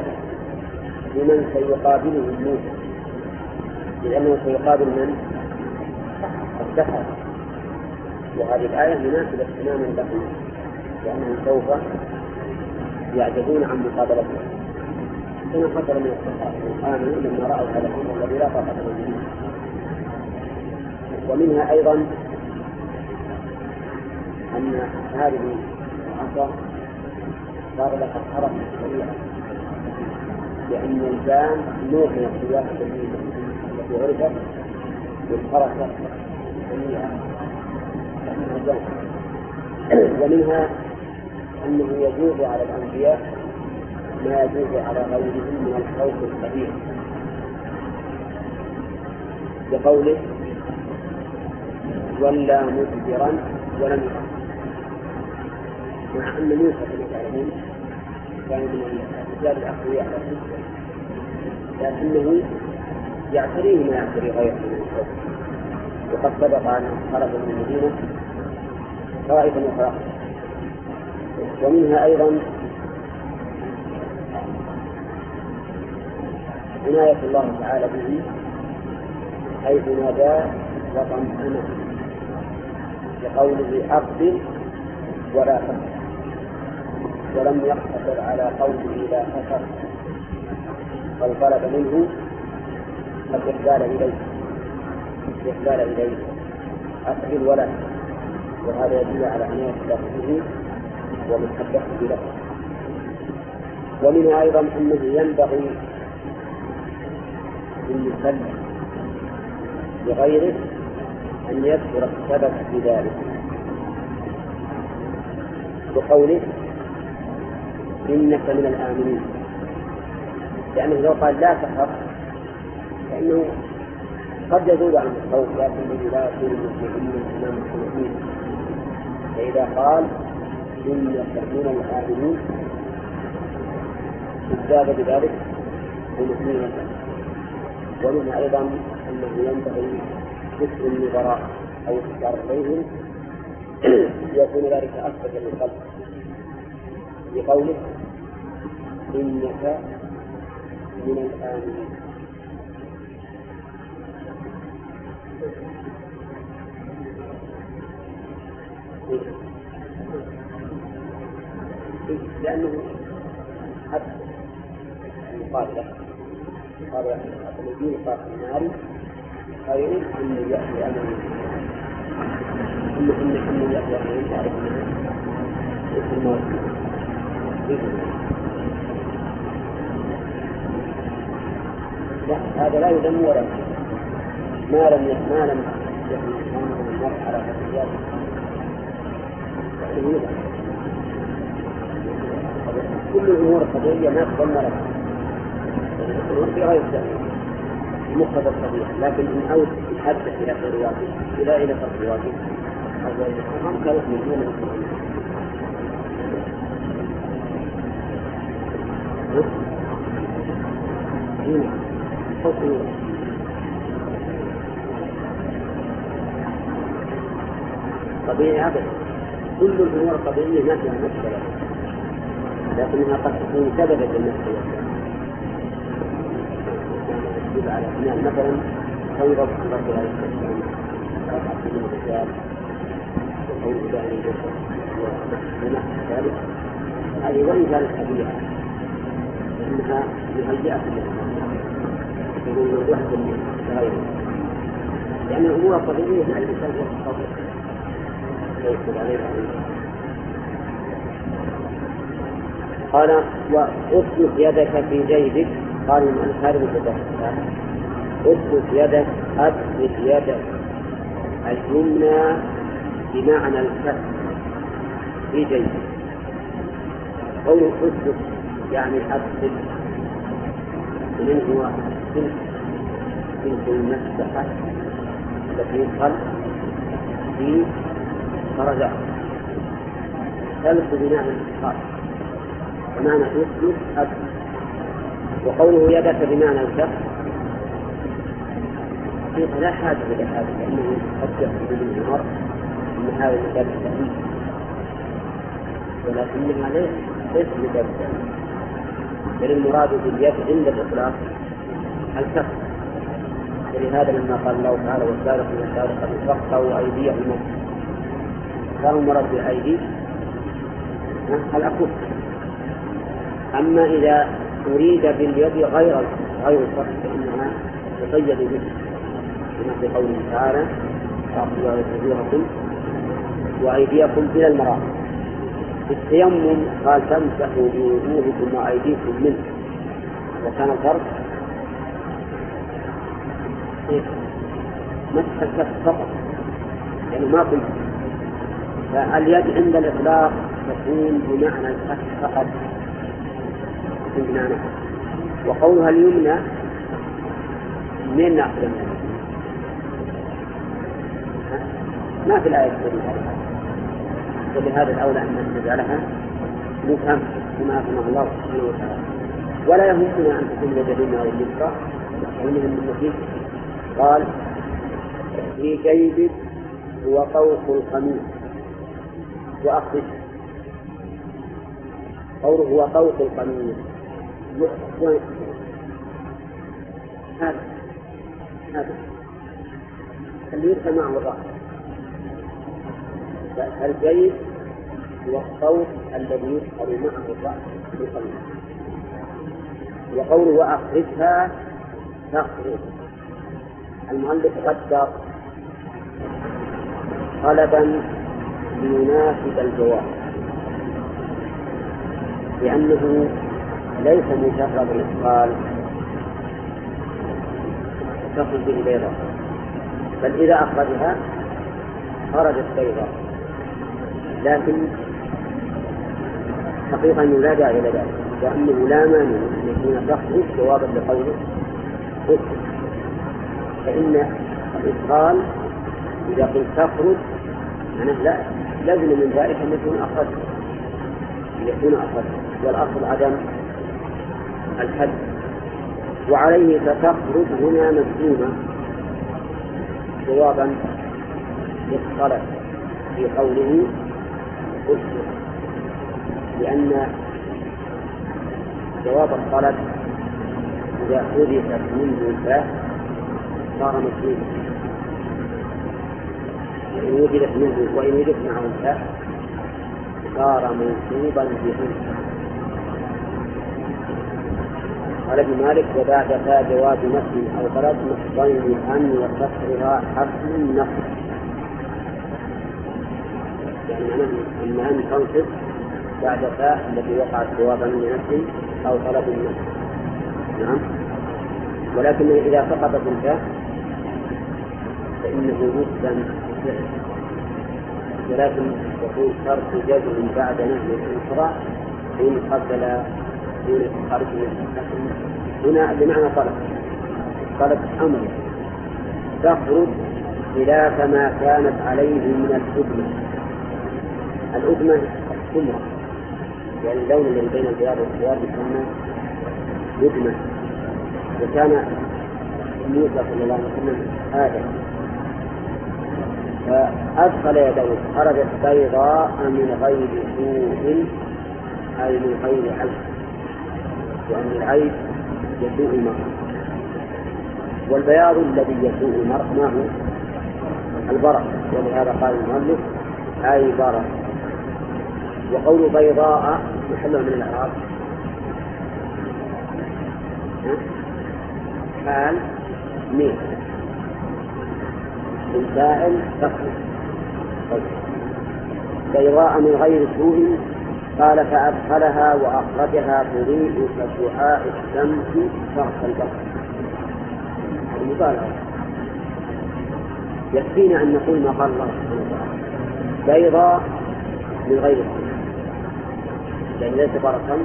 لمن سيقابله موسى لأنه سيقابل من؟ السحر. وهذه الآية مناسبة تماما له لأنهم سوف يعجزون عن مقابلته كما حصل من السحرة آمنوا لما رأوا هذا الأمر الذي لا طاقة لهم به ومنها أيضا أن هذه العصا صار لها حركة سريعة لأن الجان نوع من السياحة التي عرفت بالحركة السريعة ومنها أنه يجوز على الأنبياء ما يجوز على غيرهم من الخوف الكبير بقوله ولا مدبرا ولم يخف مع أن موسى كما تعلمون كان من الرجال الأقوياء لكنه يعتريه ما يعتري غيره من الخوف. وقد سبق أن خرج من المدينة خائفا وخائفا ومنها أيضا عناية الله تعالى به حيث ناداه وطمأنه بقوله أقبل ولا تقبل ولم يقتصر على قوله لا أثر بل طلب منه الإقبال إليه. الإقبال إليه. أقبل ولا وهذا يدل على عناية الله به ومحبته له. ومنها أيضا أنه ينبغي للمسلم لغيره أن يذكر السبب في ذلك. بقوله إنك من الآمنين. لأنه لو قال لا تخف فإنه قد يزول عن الخوف لكنه لا يكون مطمئنا أمام المؤمنين فإذا قال إنك من الآمنين ازداد بذلك طمأنينة ومنها أيضا أنه ينبغي ذكر النظراء أو الإشارة إليهم ليكون ذلك أثبت للقلب. بقوله إنك من الآمنين. لأنه حتى المقابلة مقابلة الذي يقال في النار. خير من يأتي إن إن إن يأتي أمامه تعرف لا هذا لا يذم ولا ما لم ما لم يكن فتيات كل الأمور الطبيعية ما تضمنت غير مقتضى الطبيعة لكن إن أوت إلى غير واجب إلى إلى واجب أو غير محرم كانت طبيعي أبدا كل الأمور الطبيعية ما فيها مشكلة لكنها قد تكون سببا للمشكلة يدل على أن مثلا خوض الرسول عليه الصلاة والسلام رفع من الرجال وقول البشر ونحو ذلك هذه وإن كانت طبيعة فإنها مهيئة تكون موضوعة لغيرها لأن الأمور الطبيعية لا الإنسان هو التصرف يدخل عليها قال واسلك يدك في جيبك قال من هذا المتدخل اسلك يدك أدخل يدك. اليمنى بمعنى الكف. في جيبك قوله اسلك يعني أدخل من هو؟ سلك سلك المسحة التي يدخل في فرجع سلك بمعنى الإدخال ومعنى يسلك أدخل وقوله يدك بمعنى الكف حقيقة لا حاجة إلى هذا لأنه قد يحصل به المرء أن هذا الكتاب التأليف ولكنها ليس ليس كتاب التأليف بل المراد باليد عند الإطلاق الكف. ولهذا لما قال الله تعالى والسارق والسارقة فاقطعوا أيديهما كانوا مراد بالأيدي الأكف. أما إذا أريد باليد غير غير الفرق فإنها تقيد به. في قوله تعالى فأخذوا وجوهكم وأيديكم إلى المرافق. في التيمم قال تمسحوا بوجوهكم وأيديكم منه. وكان الفرق مسح الكف فقط. يعني ما قلت فاليد عند الإطلاق تكون بمعنى الكف فقط. وقولها اليمنى من نأخذ ما في الآية تدل على ولهذا الأولى أن نجعلها مفهم كما أفهمه الله سبحانه وتعالى. ولا يهمنا أن تكون اليمنى أو اليسرى. المهم أنه قال في جيبك هو طوق القميص وأخرج قوله هو طوق القميص هذا هذا اللي يدخل معه الرأس الجيد هو الصوت الذي يدخل معه في القلب وقوله وأخرجها تخرج المؤلف قدر طلبا ليناسب الجواب لأنه ليس مجرد الإدخال تخرج به بيضاء بل إذا أخرجها خرجت بيضاء لكن حقيقة أنه لا داعي إلى ذلك وأنه لا مانع أن يكون تخرج جوابا لقوله اكتب فإن الإدخال إذا قلت تخرج معناه لا لازم من ذلك أن يكون أخرج. أن يكون أخرج. والأصل عدم الحد. وعليه فتخرج هنا مجزومة جوابا للطلب في قوله اكتب لأن جواب الطلب إذا حذفت منه الفاء صار مسلوبا وإن وجدت منه وإن وجدت معه الفاء صار منصوبا بهم قال ابن مالك وبعد فاء جواب نفي أو طلب محضين أن وكسرها حرف النفي يعني أن أن تنصب بعد فاء التي وقعت جوابا لنفي أو طلب النفي نعم. ولكن إذا سقطت الفاء فإنه يسلم ولكن يكون شرط جزم بعد نهي الأخرى إن قبل خارج هنا بمعنى طلب. طلب أمر. تخرج خلاف ما كانت عليه من الأدمة الأدمة السمرة يعني اللون الذي بين البياض والسواد يسمى أدمة وكان موسى صلى الله عليه وسلم آدم. فأدخل يديه خرجت بيضاء من غير سوء أي من غير عيب لأن العيب يسوء المرء والبياض الذي يسوء المرء ما هو؟ البرق. ولهذا قال المؤلف أي برق. وقول بيضاء محله من الإعراب. حال ميل. من فاعل تخرج طيب. بيضاء من غير سوء قال فأدخلها وأخرجها تضيء كشعاع الشمس شرق البحر. المبالغة. يكفينا أن نقول ما قال الله سبحانه وتعالى. بيضاء من غير سوء يعني ليس برقا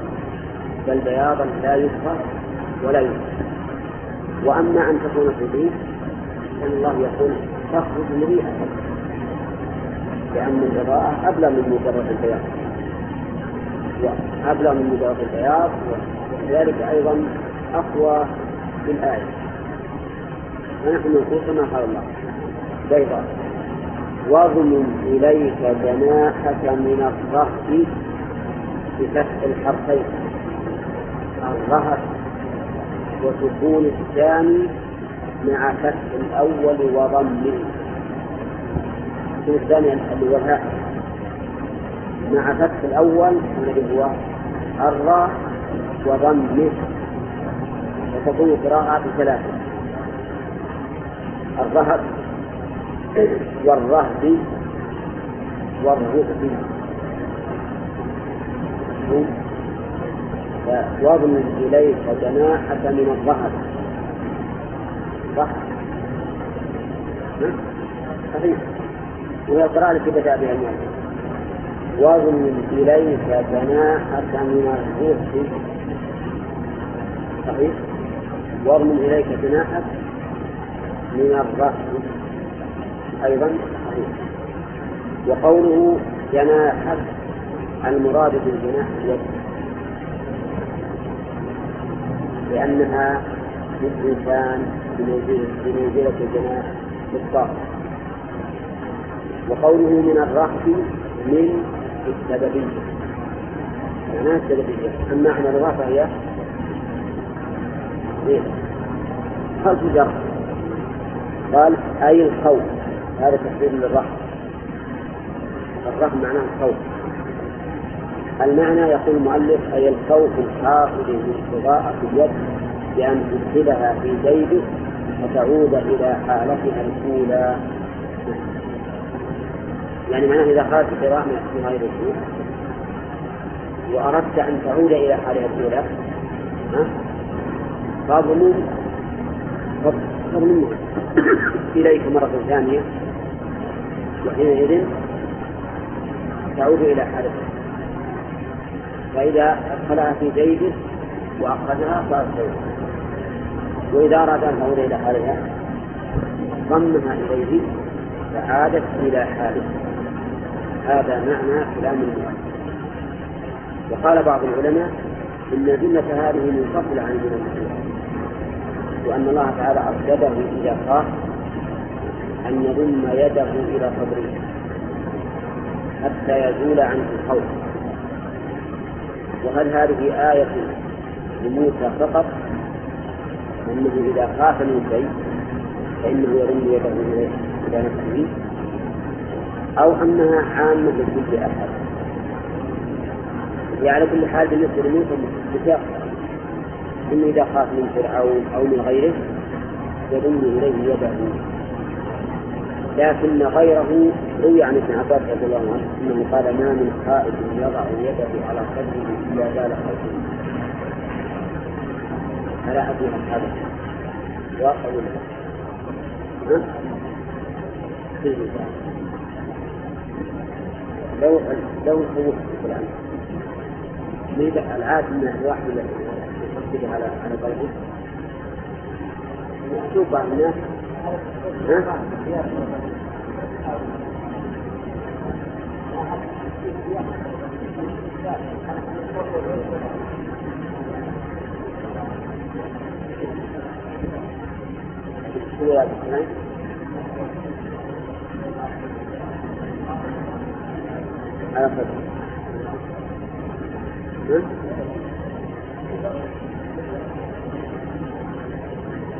بل بياضا لا يكره ولا يكره وأما أن تكون تضيء فإن الله يقول تخرج مريئة لأن الإضاءة أبلغ من مجرد البياض. وأبلغ من مجرد البياض وذلك أيضا أقوى في الآية ونحن نقول كما قال الله. بيضاء. واضم إليك جناحك من الرهب بفتح الحرفين الرهب وسكون الثاني مع فتح الأول وضمه. الثاني اللي هو مع فتح الأول الذي هو الراء وضمه وتكون قراءة بثلاثة الرهب والرهب والرهب. واضم إليك جناحك من الرهب. صح؟ صحيح. وهي القراءة التي بدأ بها المؤلف. واضم إليك جناحك من الرهب صحيح؟ واضم إليك جناحك من الرهب أيضا صحيح. وقوله جناحك المراد بالجناح اليد. لأنها للإنسان بمنزلة الجناح بالطاقة وقوله من الرهب من السببية معناها السببية أما الرهب فهي إيه؟ خلف جر قال أي الخوف. هذا تحديد للرحم. الرحم معناه الخوف. المعنى يقول المؤلف أي الخوف الحاصل من استضاءة اليد بأن تدخلها في جيبه وتعود إلى حالتها الأولى. يعني معناه إذا خرجت قراءة من غير الوضوء وأردت أن تعود إلى حالها الأولى فاضمم فاضمم إليك مرة ثانية وحينئذ تعود إلى حالتها فإذا أدخلها في جيبه وأخذها صارت جيبه وإذا أراد أن تعود إلى حالها ضمها إليه فعادت إلى حالها هذا معنى كلام المؤلف وقال بعض العلماء إن الجملة هذه منفصلة عن الجملة وأن الله تعالى أرشده إذا خاف أن يضم يده إلى صدره حتى يزول عنه الخوف. وهل هذه آية لموسى فقط؟ أنه إذا خاف من شيء فإنه يضم يده إلى نفسه. أو أنها عامة لكل أحد. هي على كل حال بالنسبة لموسى مشاق إنه إذا خاف من فرعون أو من غيره يضم إليه يده لكن غيره روي عن ابن عباس رضي الله عنه أنه قال ما من خائف يضع يده على قلبه إلا زال خوفه فلا ادري هذا واقع ولا ها؟ لو لو خوفت الان ليه العادة ان الواحد يحط على على قلبه مكتوب بعض الناس. ها؟ على قدر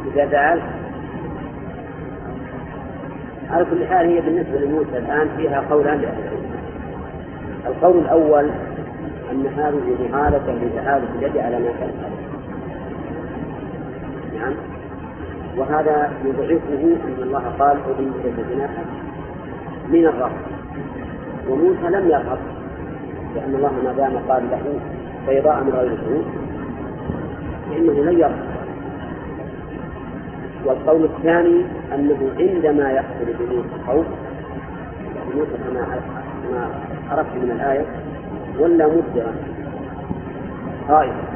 إذا دعا على كل حال هي بالنسبة لموسى الآن فيها قولان لأهل القول الأول أن هذه محالة لتعالى اليد على ما كان نعم. وهذا يضعفه أن الله قال أذن إلى جناحه من الرب وموسى لم يرغب لأن الله ما دام قال له بيضاء من غير سوء فإنه لن يرغب والقول الثاني أنه عندما يحصل بموسى الخوف موسى كما عرفت من الآية ولا مدبرا خائفا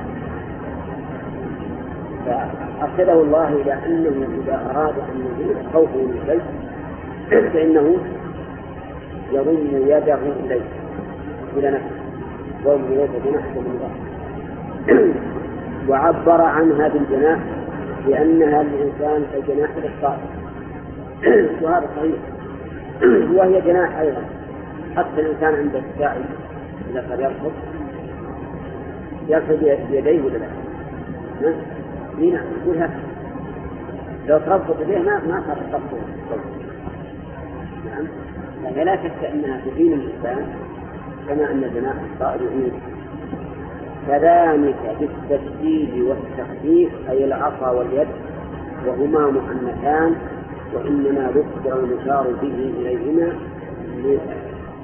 فأرشده الله إلى أنه إذا أراد أن يزيل خوفه من شيء فإنه يضم يده إليه. إلى نفسه. ويضم إليه جناحه من وعبر عنها بالجناح لأنها للإنسان كجناح الطائر وهذا صحيح. وهي جناح أيضا. حتى الإنسان عند الساعي إذا قد يرفض يرفض بيديه ولا لا؟ نعم. يقول هكذا لو تربط به ما ما صار تربط نعم. يعني لا شك أنها تهين الإنسان كما أن جناح الطائر يهين. كذلك بالتشديد والتخفيف أي العصا واليد وهما مؤنثان وإنما ذكر المشار به إليهما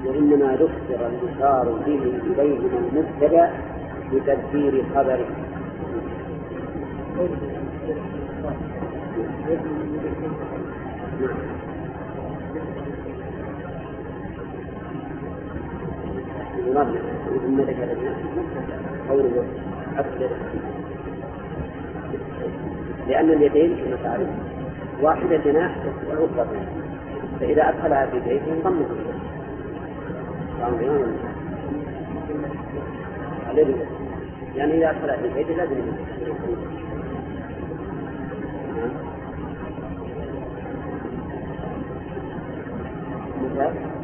وإنما ذكر المشار به إليهما المبتدأ لتذكير خبره. قوله أكثر لأن اليدين كما تعرف واحدة جناح والأخرى فإذا أدخلها في بيت انضمت إليه يعني إذا أدخلها في بيت لازم مثال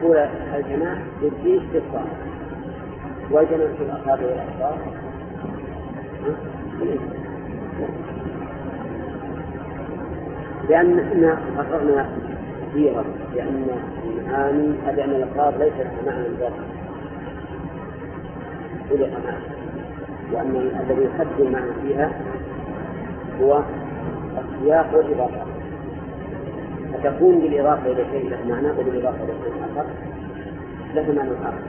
يقول الجناح يجزيه في الصلاة. والجناح في الأصابع والأصابع. لأننا قررنا كثيرا لأن المعاني لأن الألفاظ ليس لها معنى ذاته خلق معنى وأن الذي يحدد المعنى فيها هو السياق والإضافة. فتكون بالإضافة إلى شيء له معنى وبالإضافة إلى شيء. آخر له معنى آخر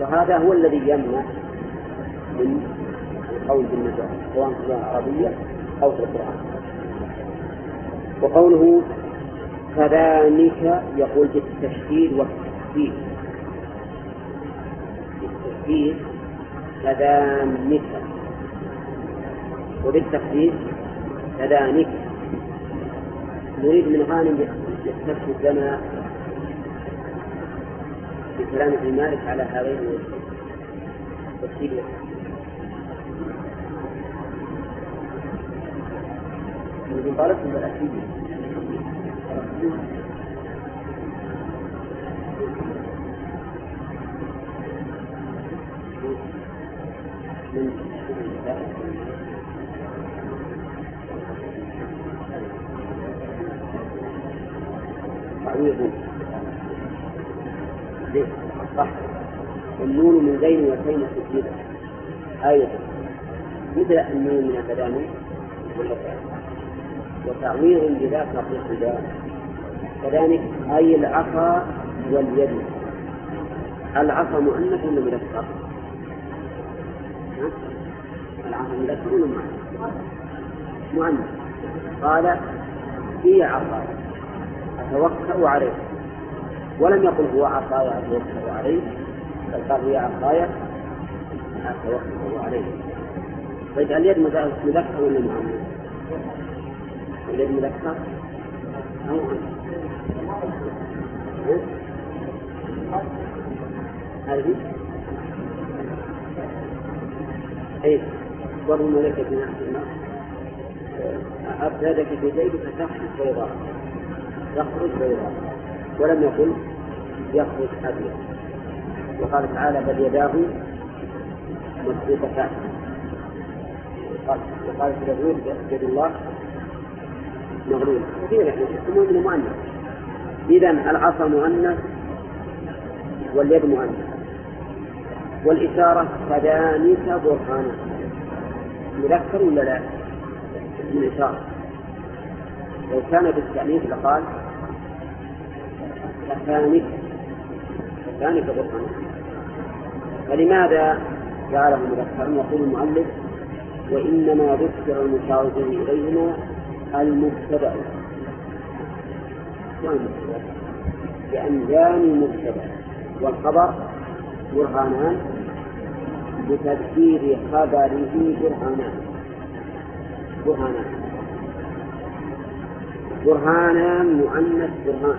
وهذا هو الذي يمنع من القول بالنجاة سواء في اللغة العربية أو في القرآن. وقوله كذلك يقول بالتشديد والتحديد بالتشديد كذلك. وبالتخفيف كذلك. نريد من غانم يستشهد لنا بكلام ابن مالك على هذين الوجهين. من طالبكم تعويض صح والنون من بين وتين سجيدا أيضا. مثل النون من التداني وتعويض بذاك الصدى كذلك أي العصا واليد. العصا مؤنث ولا مذكر؟ العصا مذكر ولا مؤنث؟ مؤنث. قال هي عصاي أتوكأ عليه. ولم يقل هو عصاي أتوكأ عليه بل قال هي عصاي أتوكأ عليه. طيب اليد مذكر ولا مؤنث؟ اليد مذكر أو؟ هذه؟ أي ضرب لك بنفسنا أبدادك في جيبك تخرج بيضاء. يخرج بيضاء ولم يقل يخرج أبيض وقال تعالى بل يداه مبسوطتان وقال في داوود يد الله مغلولة كثيرة يسمون من مؤنث. إذا العصا مؤنث واليد مؤنث. والإشارة كذلك برهانا مذكر ولا لا؟ اسم الإشارة لو كان بالتأنيث لقال كذلك كذلك برهانا فلماذا جعله مذكرا يقول المؤلف وإنما ذكر المشار إليهما المبتدأ والمبتدأ لأن جاني مبتدأ والخبر برهانان بتذكير خبره برهانان. برهانان. برهانان مؤنث برهان.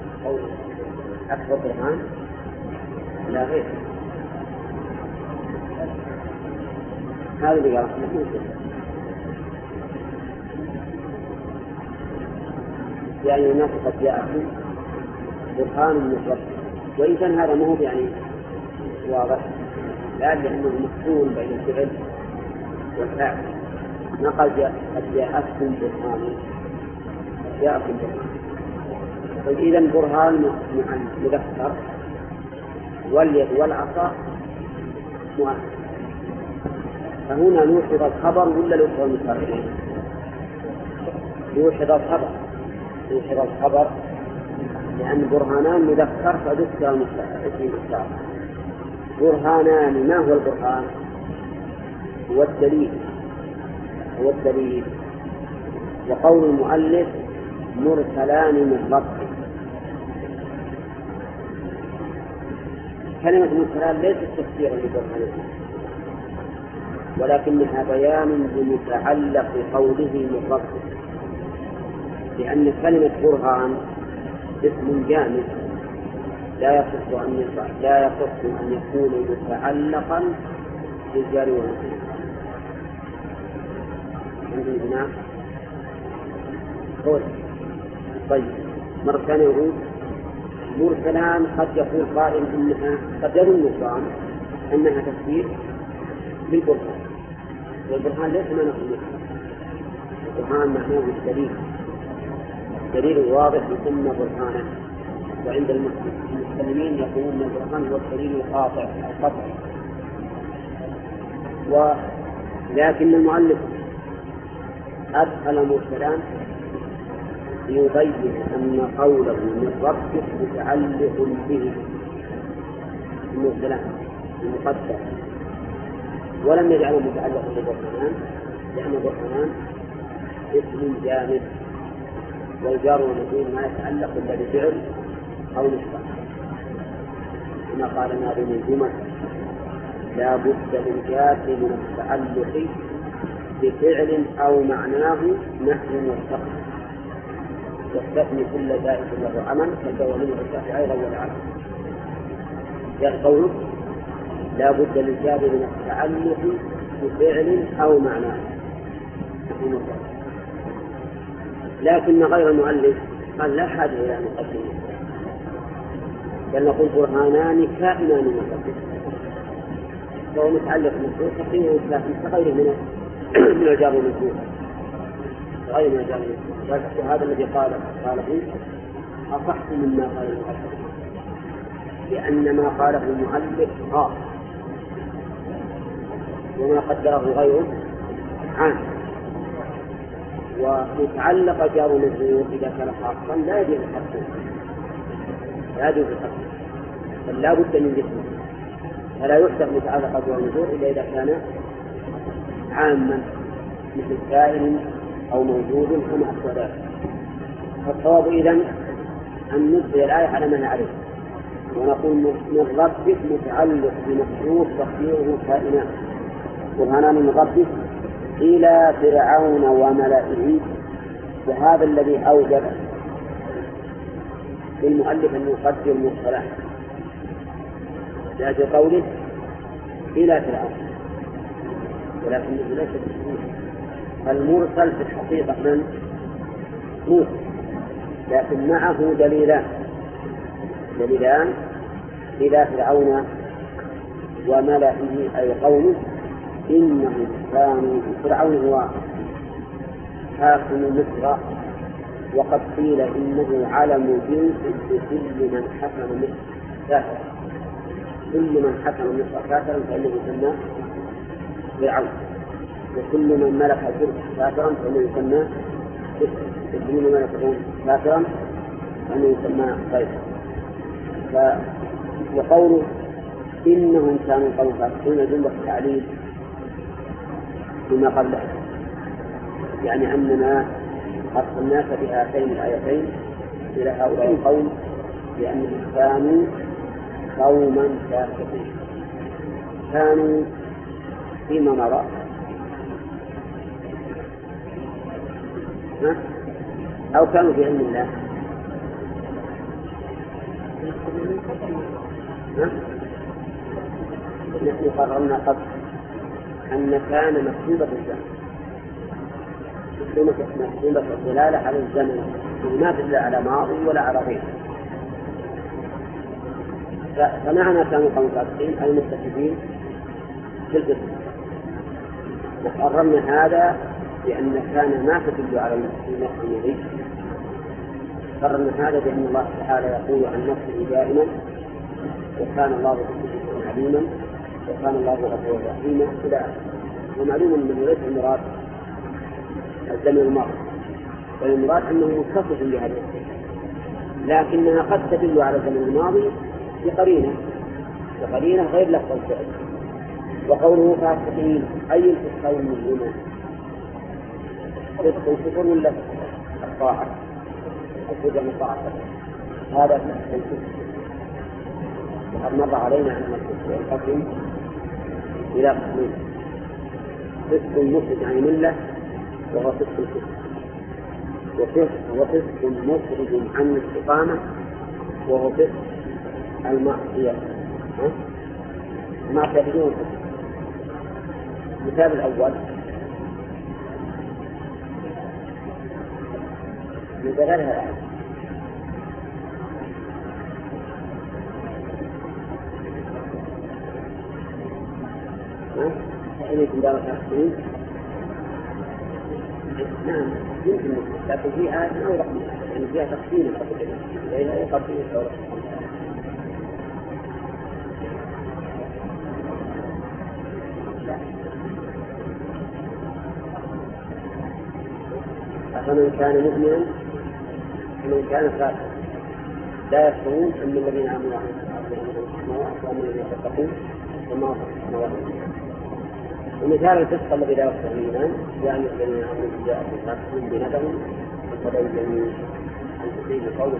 أو أكبر قرآن لا غير هذا اللي قال. يعني الناس قد جاءهم برهان من ربهم وإن كان هذا ما هو يعني واضح لا لأنه مفصول بين الفعل قال جاء قد جاءتكم برهان. جاءكم برهان. طيب إذا برهان مذكر واليد والعصا مؤنث. فهنا نوحظ الخبر ولا نوحظ المشار نوحظ الخبر. نوحظ الخبر. لأن برهانان مذكر فذكر اسم المختار برهانان ما هو البرهان؟ هو الدليل. هو الدليل. وقول المؤلف مرسلان من ربه كلمة المرسلات ليست تفسيرا لبرهانه ولكنها بيان لمتعلق قوله ربه لأن كلمة برهان اسم جامد لا يصح أن لا يصح أن يكون متعلقا بالجار عندي بناء قول. طيب مرة ثانية مرسلان قد يقول قائل انها قد يظن الظان أنها تفسير بالبرهان والبرهان ليس معنى المرسل البرهان معناه الدليل الدليل الواضح يسمى برهانا وعند المسلمين يقولون البرهان هو الدليل القاطع القطع. ولكن المؤلف أدخل مرسلان ليبين أن قوله من ربك متعلق به. المرسلان المقدر ولم يجعله متعلقا بالبرهان لأن البرهان اسم جامد والجار والمجرور ما يتعلق إلا بفعل أو نصف كما قال ناظم الجمل لا بد للجار من التعلق بفعل أو معناه نحو مرتقب يستثني كل ذلك له عمل منه الشافعي غير عمل يعني قوله لا بد للجار من التعلق بفعل نحو مرتقب لكن غير المؤلف قال لا حاجة إلى أن نقدم بل نقول برهانان كائنان من ربك فهو متعلق حقيقة لكن كغيره من من الجار والمجرور غير الجار والمجرور وهذا الذي قال قاله أصح مما قال المؤلف. لأن ما قاله المؤلف خاص وما قدره غيره عام. ومتعلق جار مجرور إذا كان خاصا لا يجوز حقه لا يجوز حقه بل لا بد من ذكره فلا يحسب متعلق جار مجرور إلا إذا كان عاما مثل كائن أو موجود كما أشبه ذلك. فالصواب إذا أن نبقي الآية على ما عليه ونقول من ربك متعلق بمخلوق تقديره كائنات. برهانان من ربك إلى فرعون وملئه وهذا الذي أوجب للمؤلف أن يقدر المرسلات لأجل قوله إلى فرعون. ولكنه ليس المرسل في الحقيقة من موسى لكن معه دليلان. دليلان إلى فرعون وملئه أي قومه إنهم كانوا فرعون هو حاكم مصر وقد قيل إنه علم جنس لكل من حكم مصر كافرا. كل من حكم مصر كافرا فإنه يسمى فرعون. وكل من ملك الجرس كافرا فإنه يسمى كل من ملك كافرا فإنه يسمى قيصر وقوله إنهم كانوا قوم فاسقين جملة تعليل فيما قبله. يعني أننا أرسلناك بهاتين الآيتين إلى هؤلاء القوم لأنهم كانوا قوما فاسقين. كانوا فيما مضى. أو كانوا في علم الله. نحن قررنا قبل أن كان مكتوبة الزمن مكتوبة الدلالة على الزمن. ما تدل على ماضي ولا على غيره. فمعنى كانوا أي متخذين في القسم. وقررنا هذا لأن كان ما تدل على النص المضي قررنا هذا بأن الله تعالى يقول عن نفسه دائما وكان الله بكل عليما وكان الله غفورا رحيما. إلى آخره. ومعلوم أنه ليس المراد الزمن الماضي بل المراد أنه متصف بهذا لكنها قد تدل على الزمن الماضي بقرينة. بقرينة غير لفظ الفعل. وقوله فاسقين أي الفسقين منهما فسق الكفر ولا الطاعة؟ الكفر من الطاعة هذا فسق الكفر وقد مر علينا أن الفسق ينقسم إلى قسمين فسق مخرج عن الملة وهو فسق الكفر وفسق مخرج عن الاستقامة وهو فسق المعصية. المعصية بدون الكفر المثال الأول من الحاكمين نعم يمكن لكن في آية أوضح يعني فيها تقسيم الحكم وإلا يقسم الأوضح فمن كان مؤمنا ومن كان فاسقا لا يستوون أما الذين آمنوا وعملوا السماوات وأما الذين يتقون وما السماوات ومثال الفسق الذي لا يصلح الإيمان يعني الذين آمنوا جاءهم فاسق بنبأ فتبينوا أن تصيبوا قوما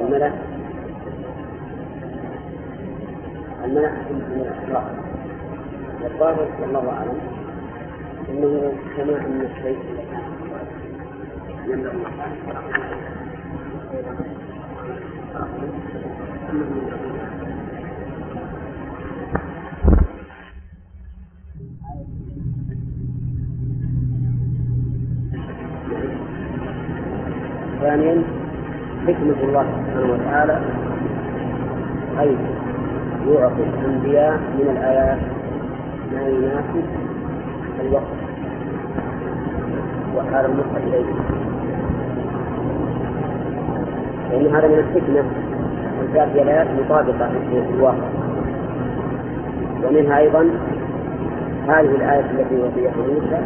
الملأ. من الإحراق والظاهر والله أعلم. أنه كما أن الشيء ثانيا حكمة الله سبحانه وتعالى. حيث يعطي الأنبياء من الآيات ما يناسب الوقت وحال المصحف إليه لأن هذا من الحكمة أن تأتي الآيات مطابقة للواقع ومنها أيضا هذه الآية التي وصيها موسى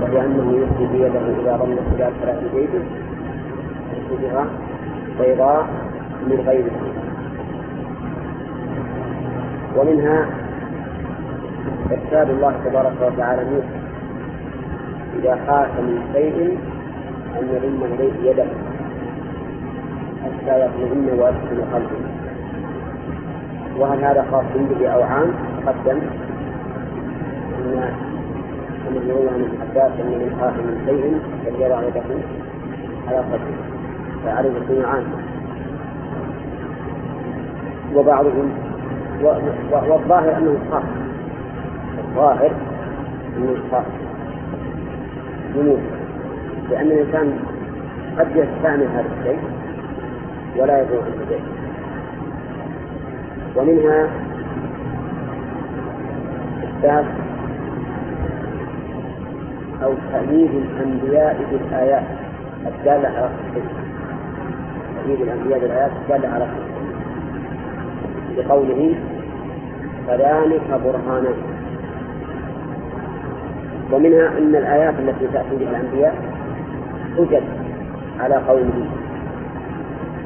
وهي أنه يخفي بيده إذا الخلاف فلا في بيته يخرجها بيضاء من غير ومنها إرشاد الله تبارك وتعالى موسى إذا خاف من شيء أن يضم إليه يده حتى يطمئن ويسكن قلبه. وهل هذا خاص به أو عام؟ تقدم أن الذي روى عن ابن عباس أن من خاف من شيء فليضع يده على قلبه فعليه يكون عاما وبعضهم والظاهر أنه خاص. الظاهر أنه بموسى لأن الإنسان قد يستعمل هذا الشيء ولا يدعو عنه شيء ومنها إثبات أو تأييد الأنبياء بالآيات الدالة على الصدق. تأييد الأنبياء بالآيات الدالة على الصدق. بقوله فذلك برهانان ومنها أن الآيات التي تأتي بها الأنبياء توجد على قوله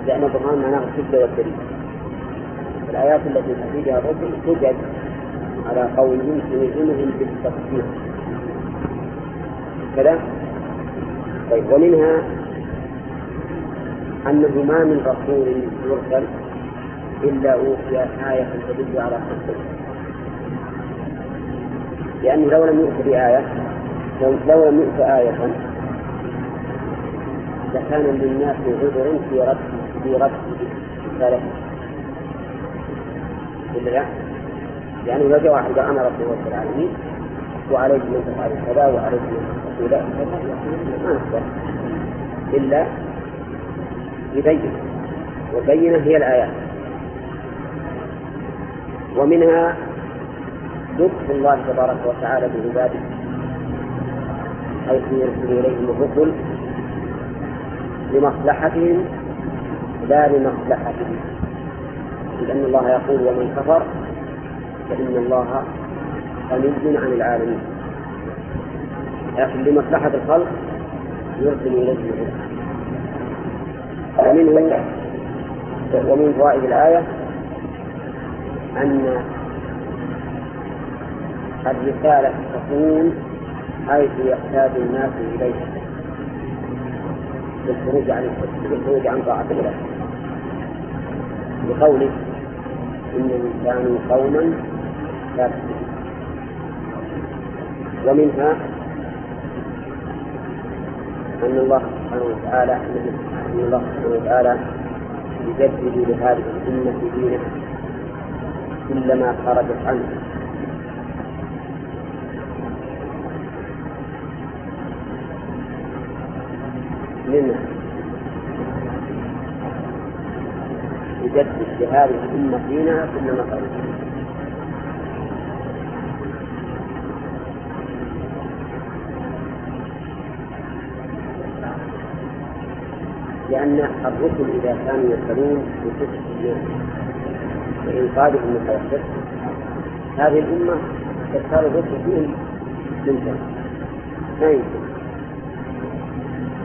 لأن البرهان معناه الحجة والدليل. الآيات التي تأتي بها الرسل توجد على قولهم يلزمهم بالتفسير. كذا؟ طيب ومنها أنه ما من رسول يرسل إلا أوتي آية تدل على صدقه لأنه لو لم يؤت بآية لو لم يؤت آية لكان للناس عذر في رد في رد رسالته إلا يعني لو جاء واحد أنا رب رب العالمين وعليك من تفعل كذا وعليك من تقول كذا ما نقدر. إلا يبين. والبينة هي الآيات. ومنها لطف الله تبارك وتعالى بعباده. حيث يرسل إليهم الرسل لمصلحتهم لا لمصلحتهم لأن الله يقول ومن كفر فإن الله غني عن العالمين. لكن لمصلحة الخلق يرسل إليهم الرسل. ومنه ومن فوائد الآية أن الرسالة تكون حيث يحتاج الناس إليها بالخروج عن بالخروج عن طاعة الله. بقوله إنهم كانوا قوما فاسقين ومنها أن الله سبحانه وتعالى أن الله سبحانه وتعالى يجدد لهذه الأمة دينها كلما خرجت عنه منها. يجدد لهذه الأمة دينها خرجت عنه لأن الرسل إذا كانوا يرسلون بصدق الناس وإنقاذهم من الشرك هذه الأمة تختار الرسل فيهم ممكن ما يمكن.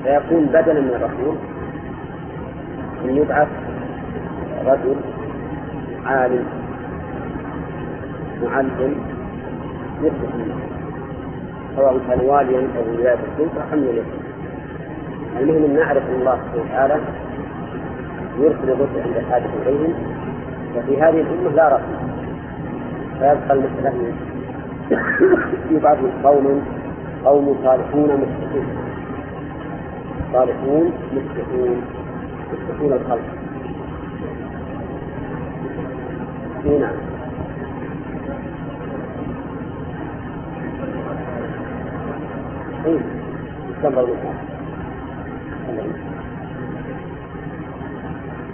فيكون بدلا من الرسول أن يبعث رجل عالم معلم يصلح الناس سواء كان واليا أو ولاية السلطة أم يليه المهم أن نعرف الله سبحانه وتعالى يرسل الرسل عند الحاجة إليهم وفي هذه الأمة لا رسول فيبقى المسألة يبعث قوم قوم صالحون مصلحون صالحون مصلحون مصلحون الخلق. نعم استمر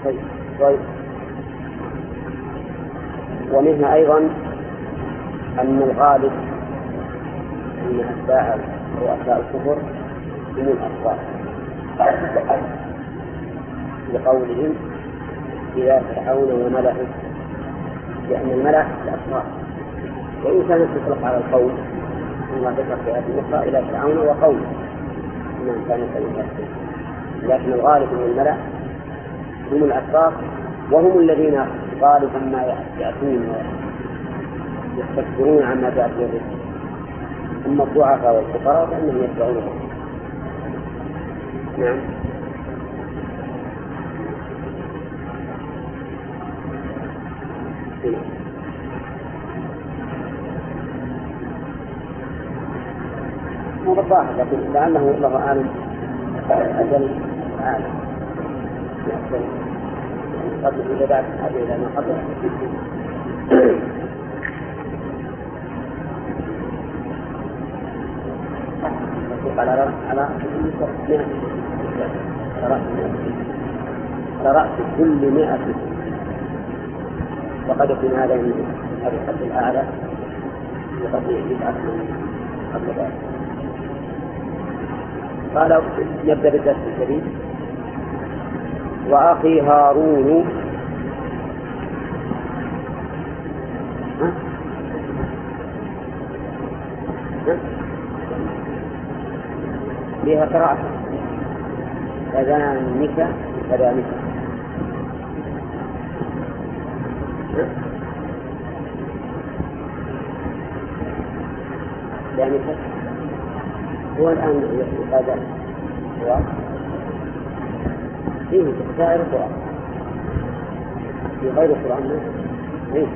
طيب. طيب. ومنها أيضا أن الغالب أن أتباع رؤساء الكفر هم الأصغار لقولهم إلى فرعون وملئه لأن الملأ الأصغار وإن كانت تطلق على القوم كما ذكر في هذه الأخرى إلى فرعون وقومه. كانوا قوم لكن الغالب من الملأ هم الأشراف وهم الذين غالبا ما يأتون يستكبرون عما جاء به أما الضعفاء والفقراء فإنهم يتبعونهم. نعم مو بالظاهر لكن لعله الله أعلم أجل عالم قبل إذا بعد هذه إلى ما قبل على رأس على على رأس كل مئة. وقد يكون هذا من هذا الحد الأعلى. وقد يبعث من قبل ذلك قال نبدأ بالدرس الجديد وأخي هارون. فيها قراءة كذلك كذلك ذلك هو الآن هذا فيه سائر القرآن في غير القرآن ليس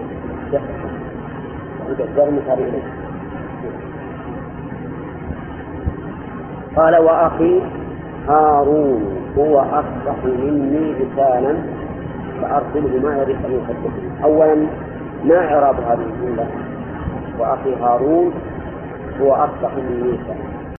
غير مثال إليه قال وأخي هارون هو أفصح مني لسانا فأرسله ما يريد أن يصدقني أولا ما إعراب هذه الجملة؟ وأخي هارون هو أفصح مني لسانا.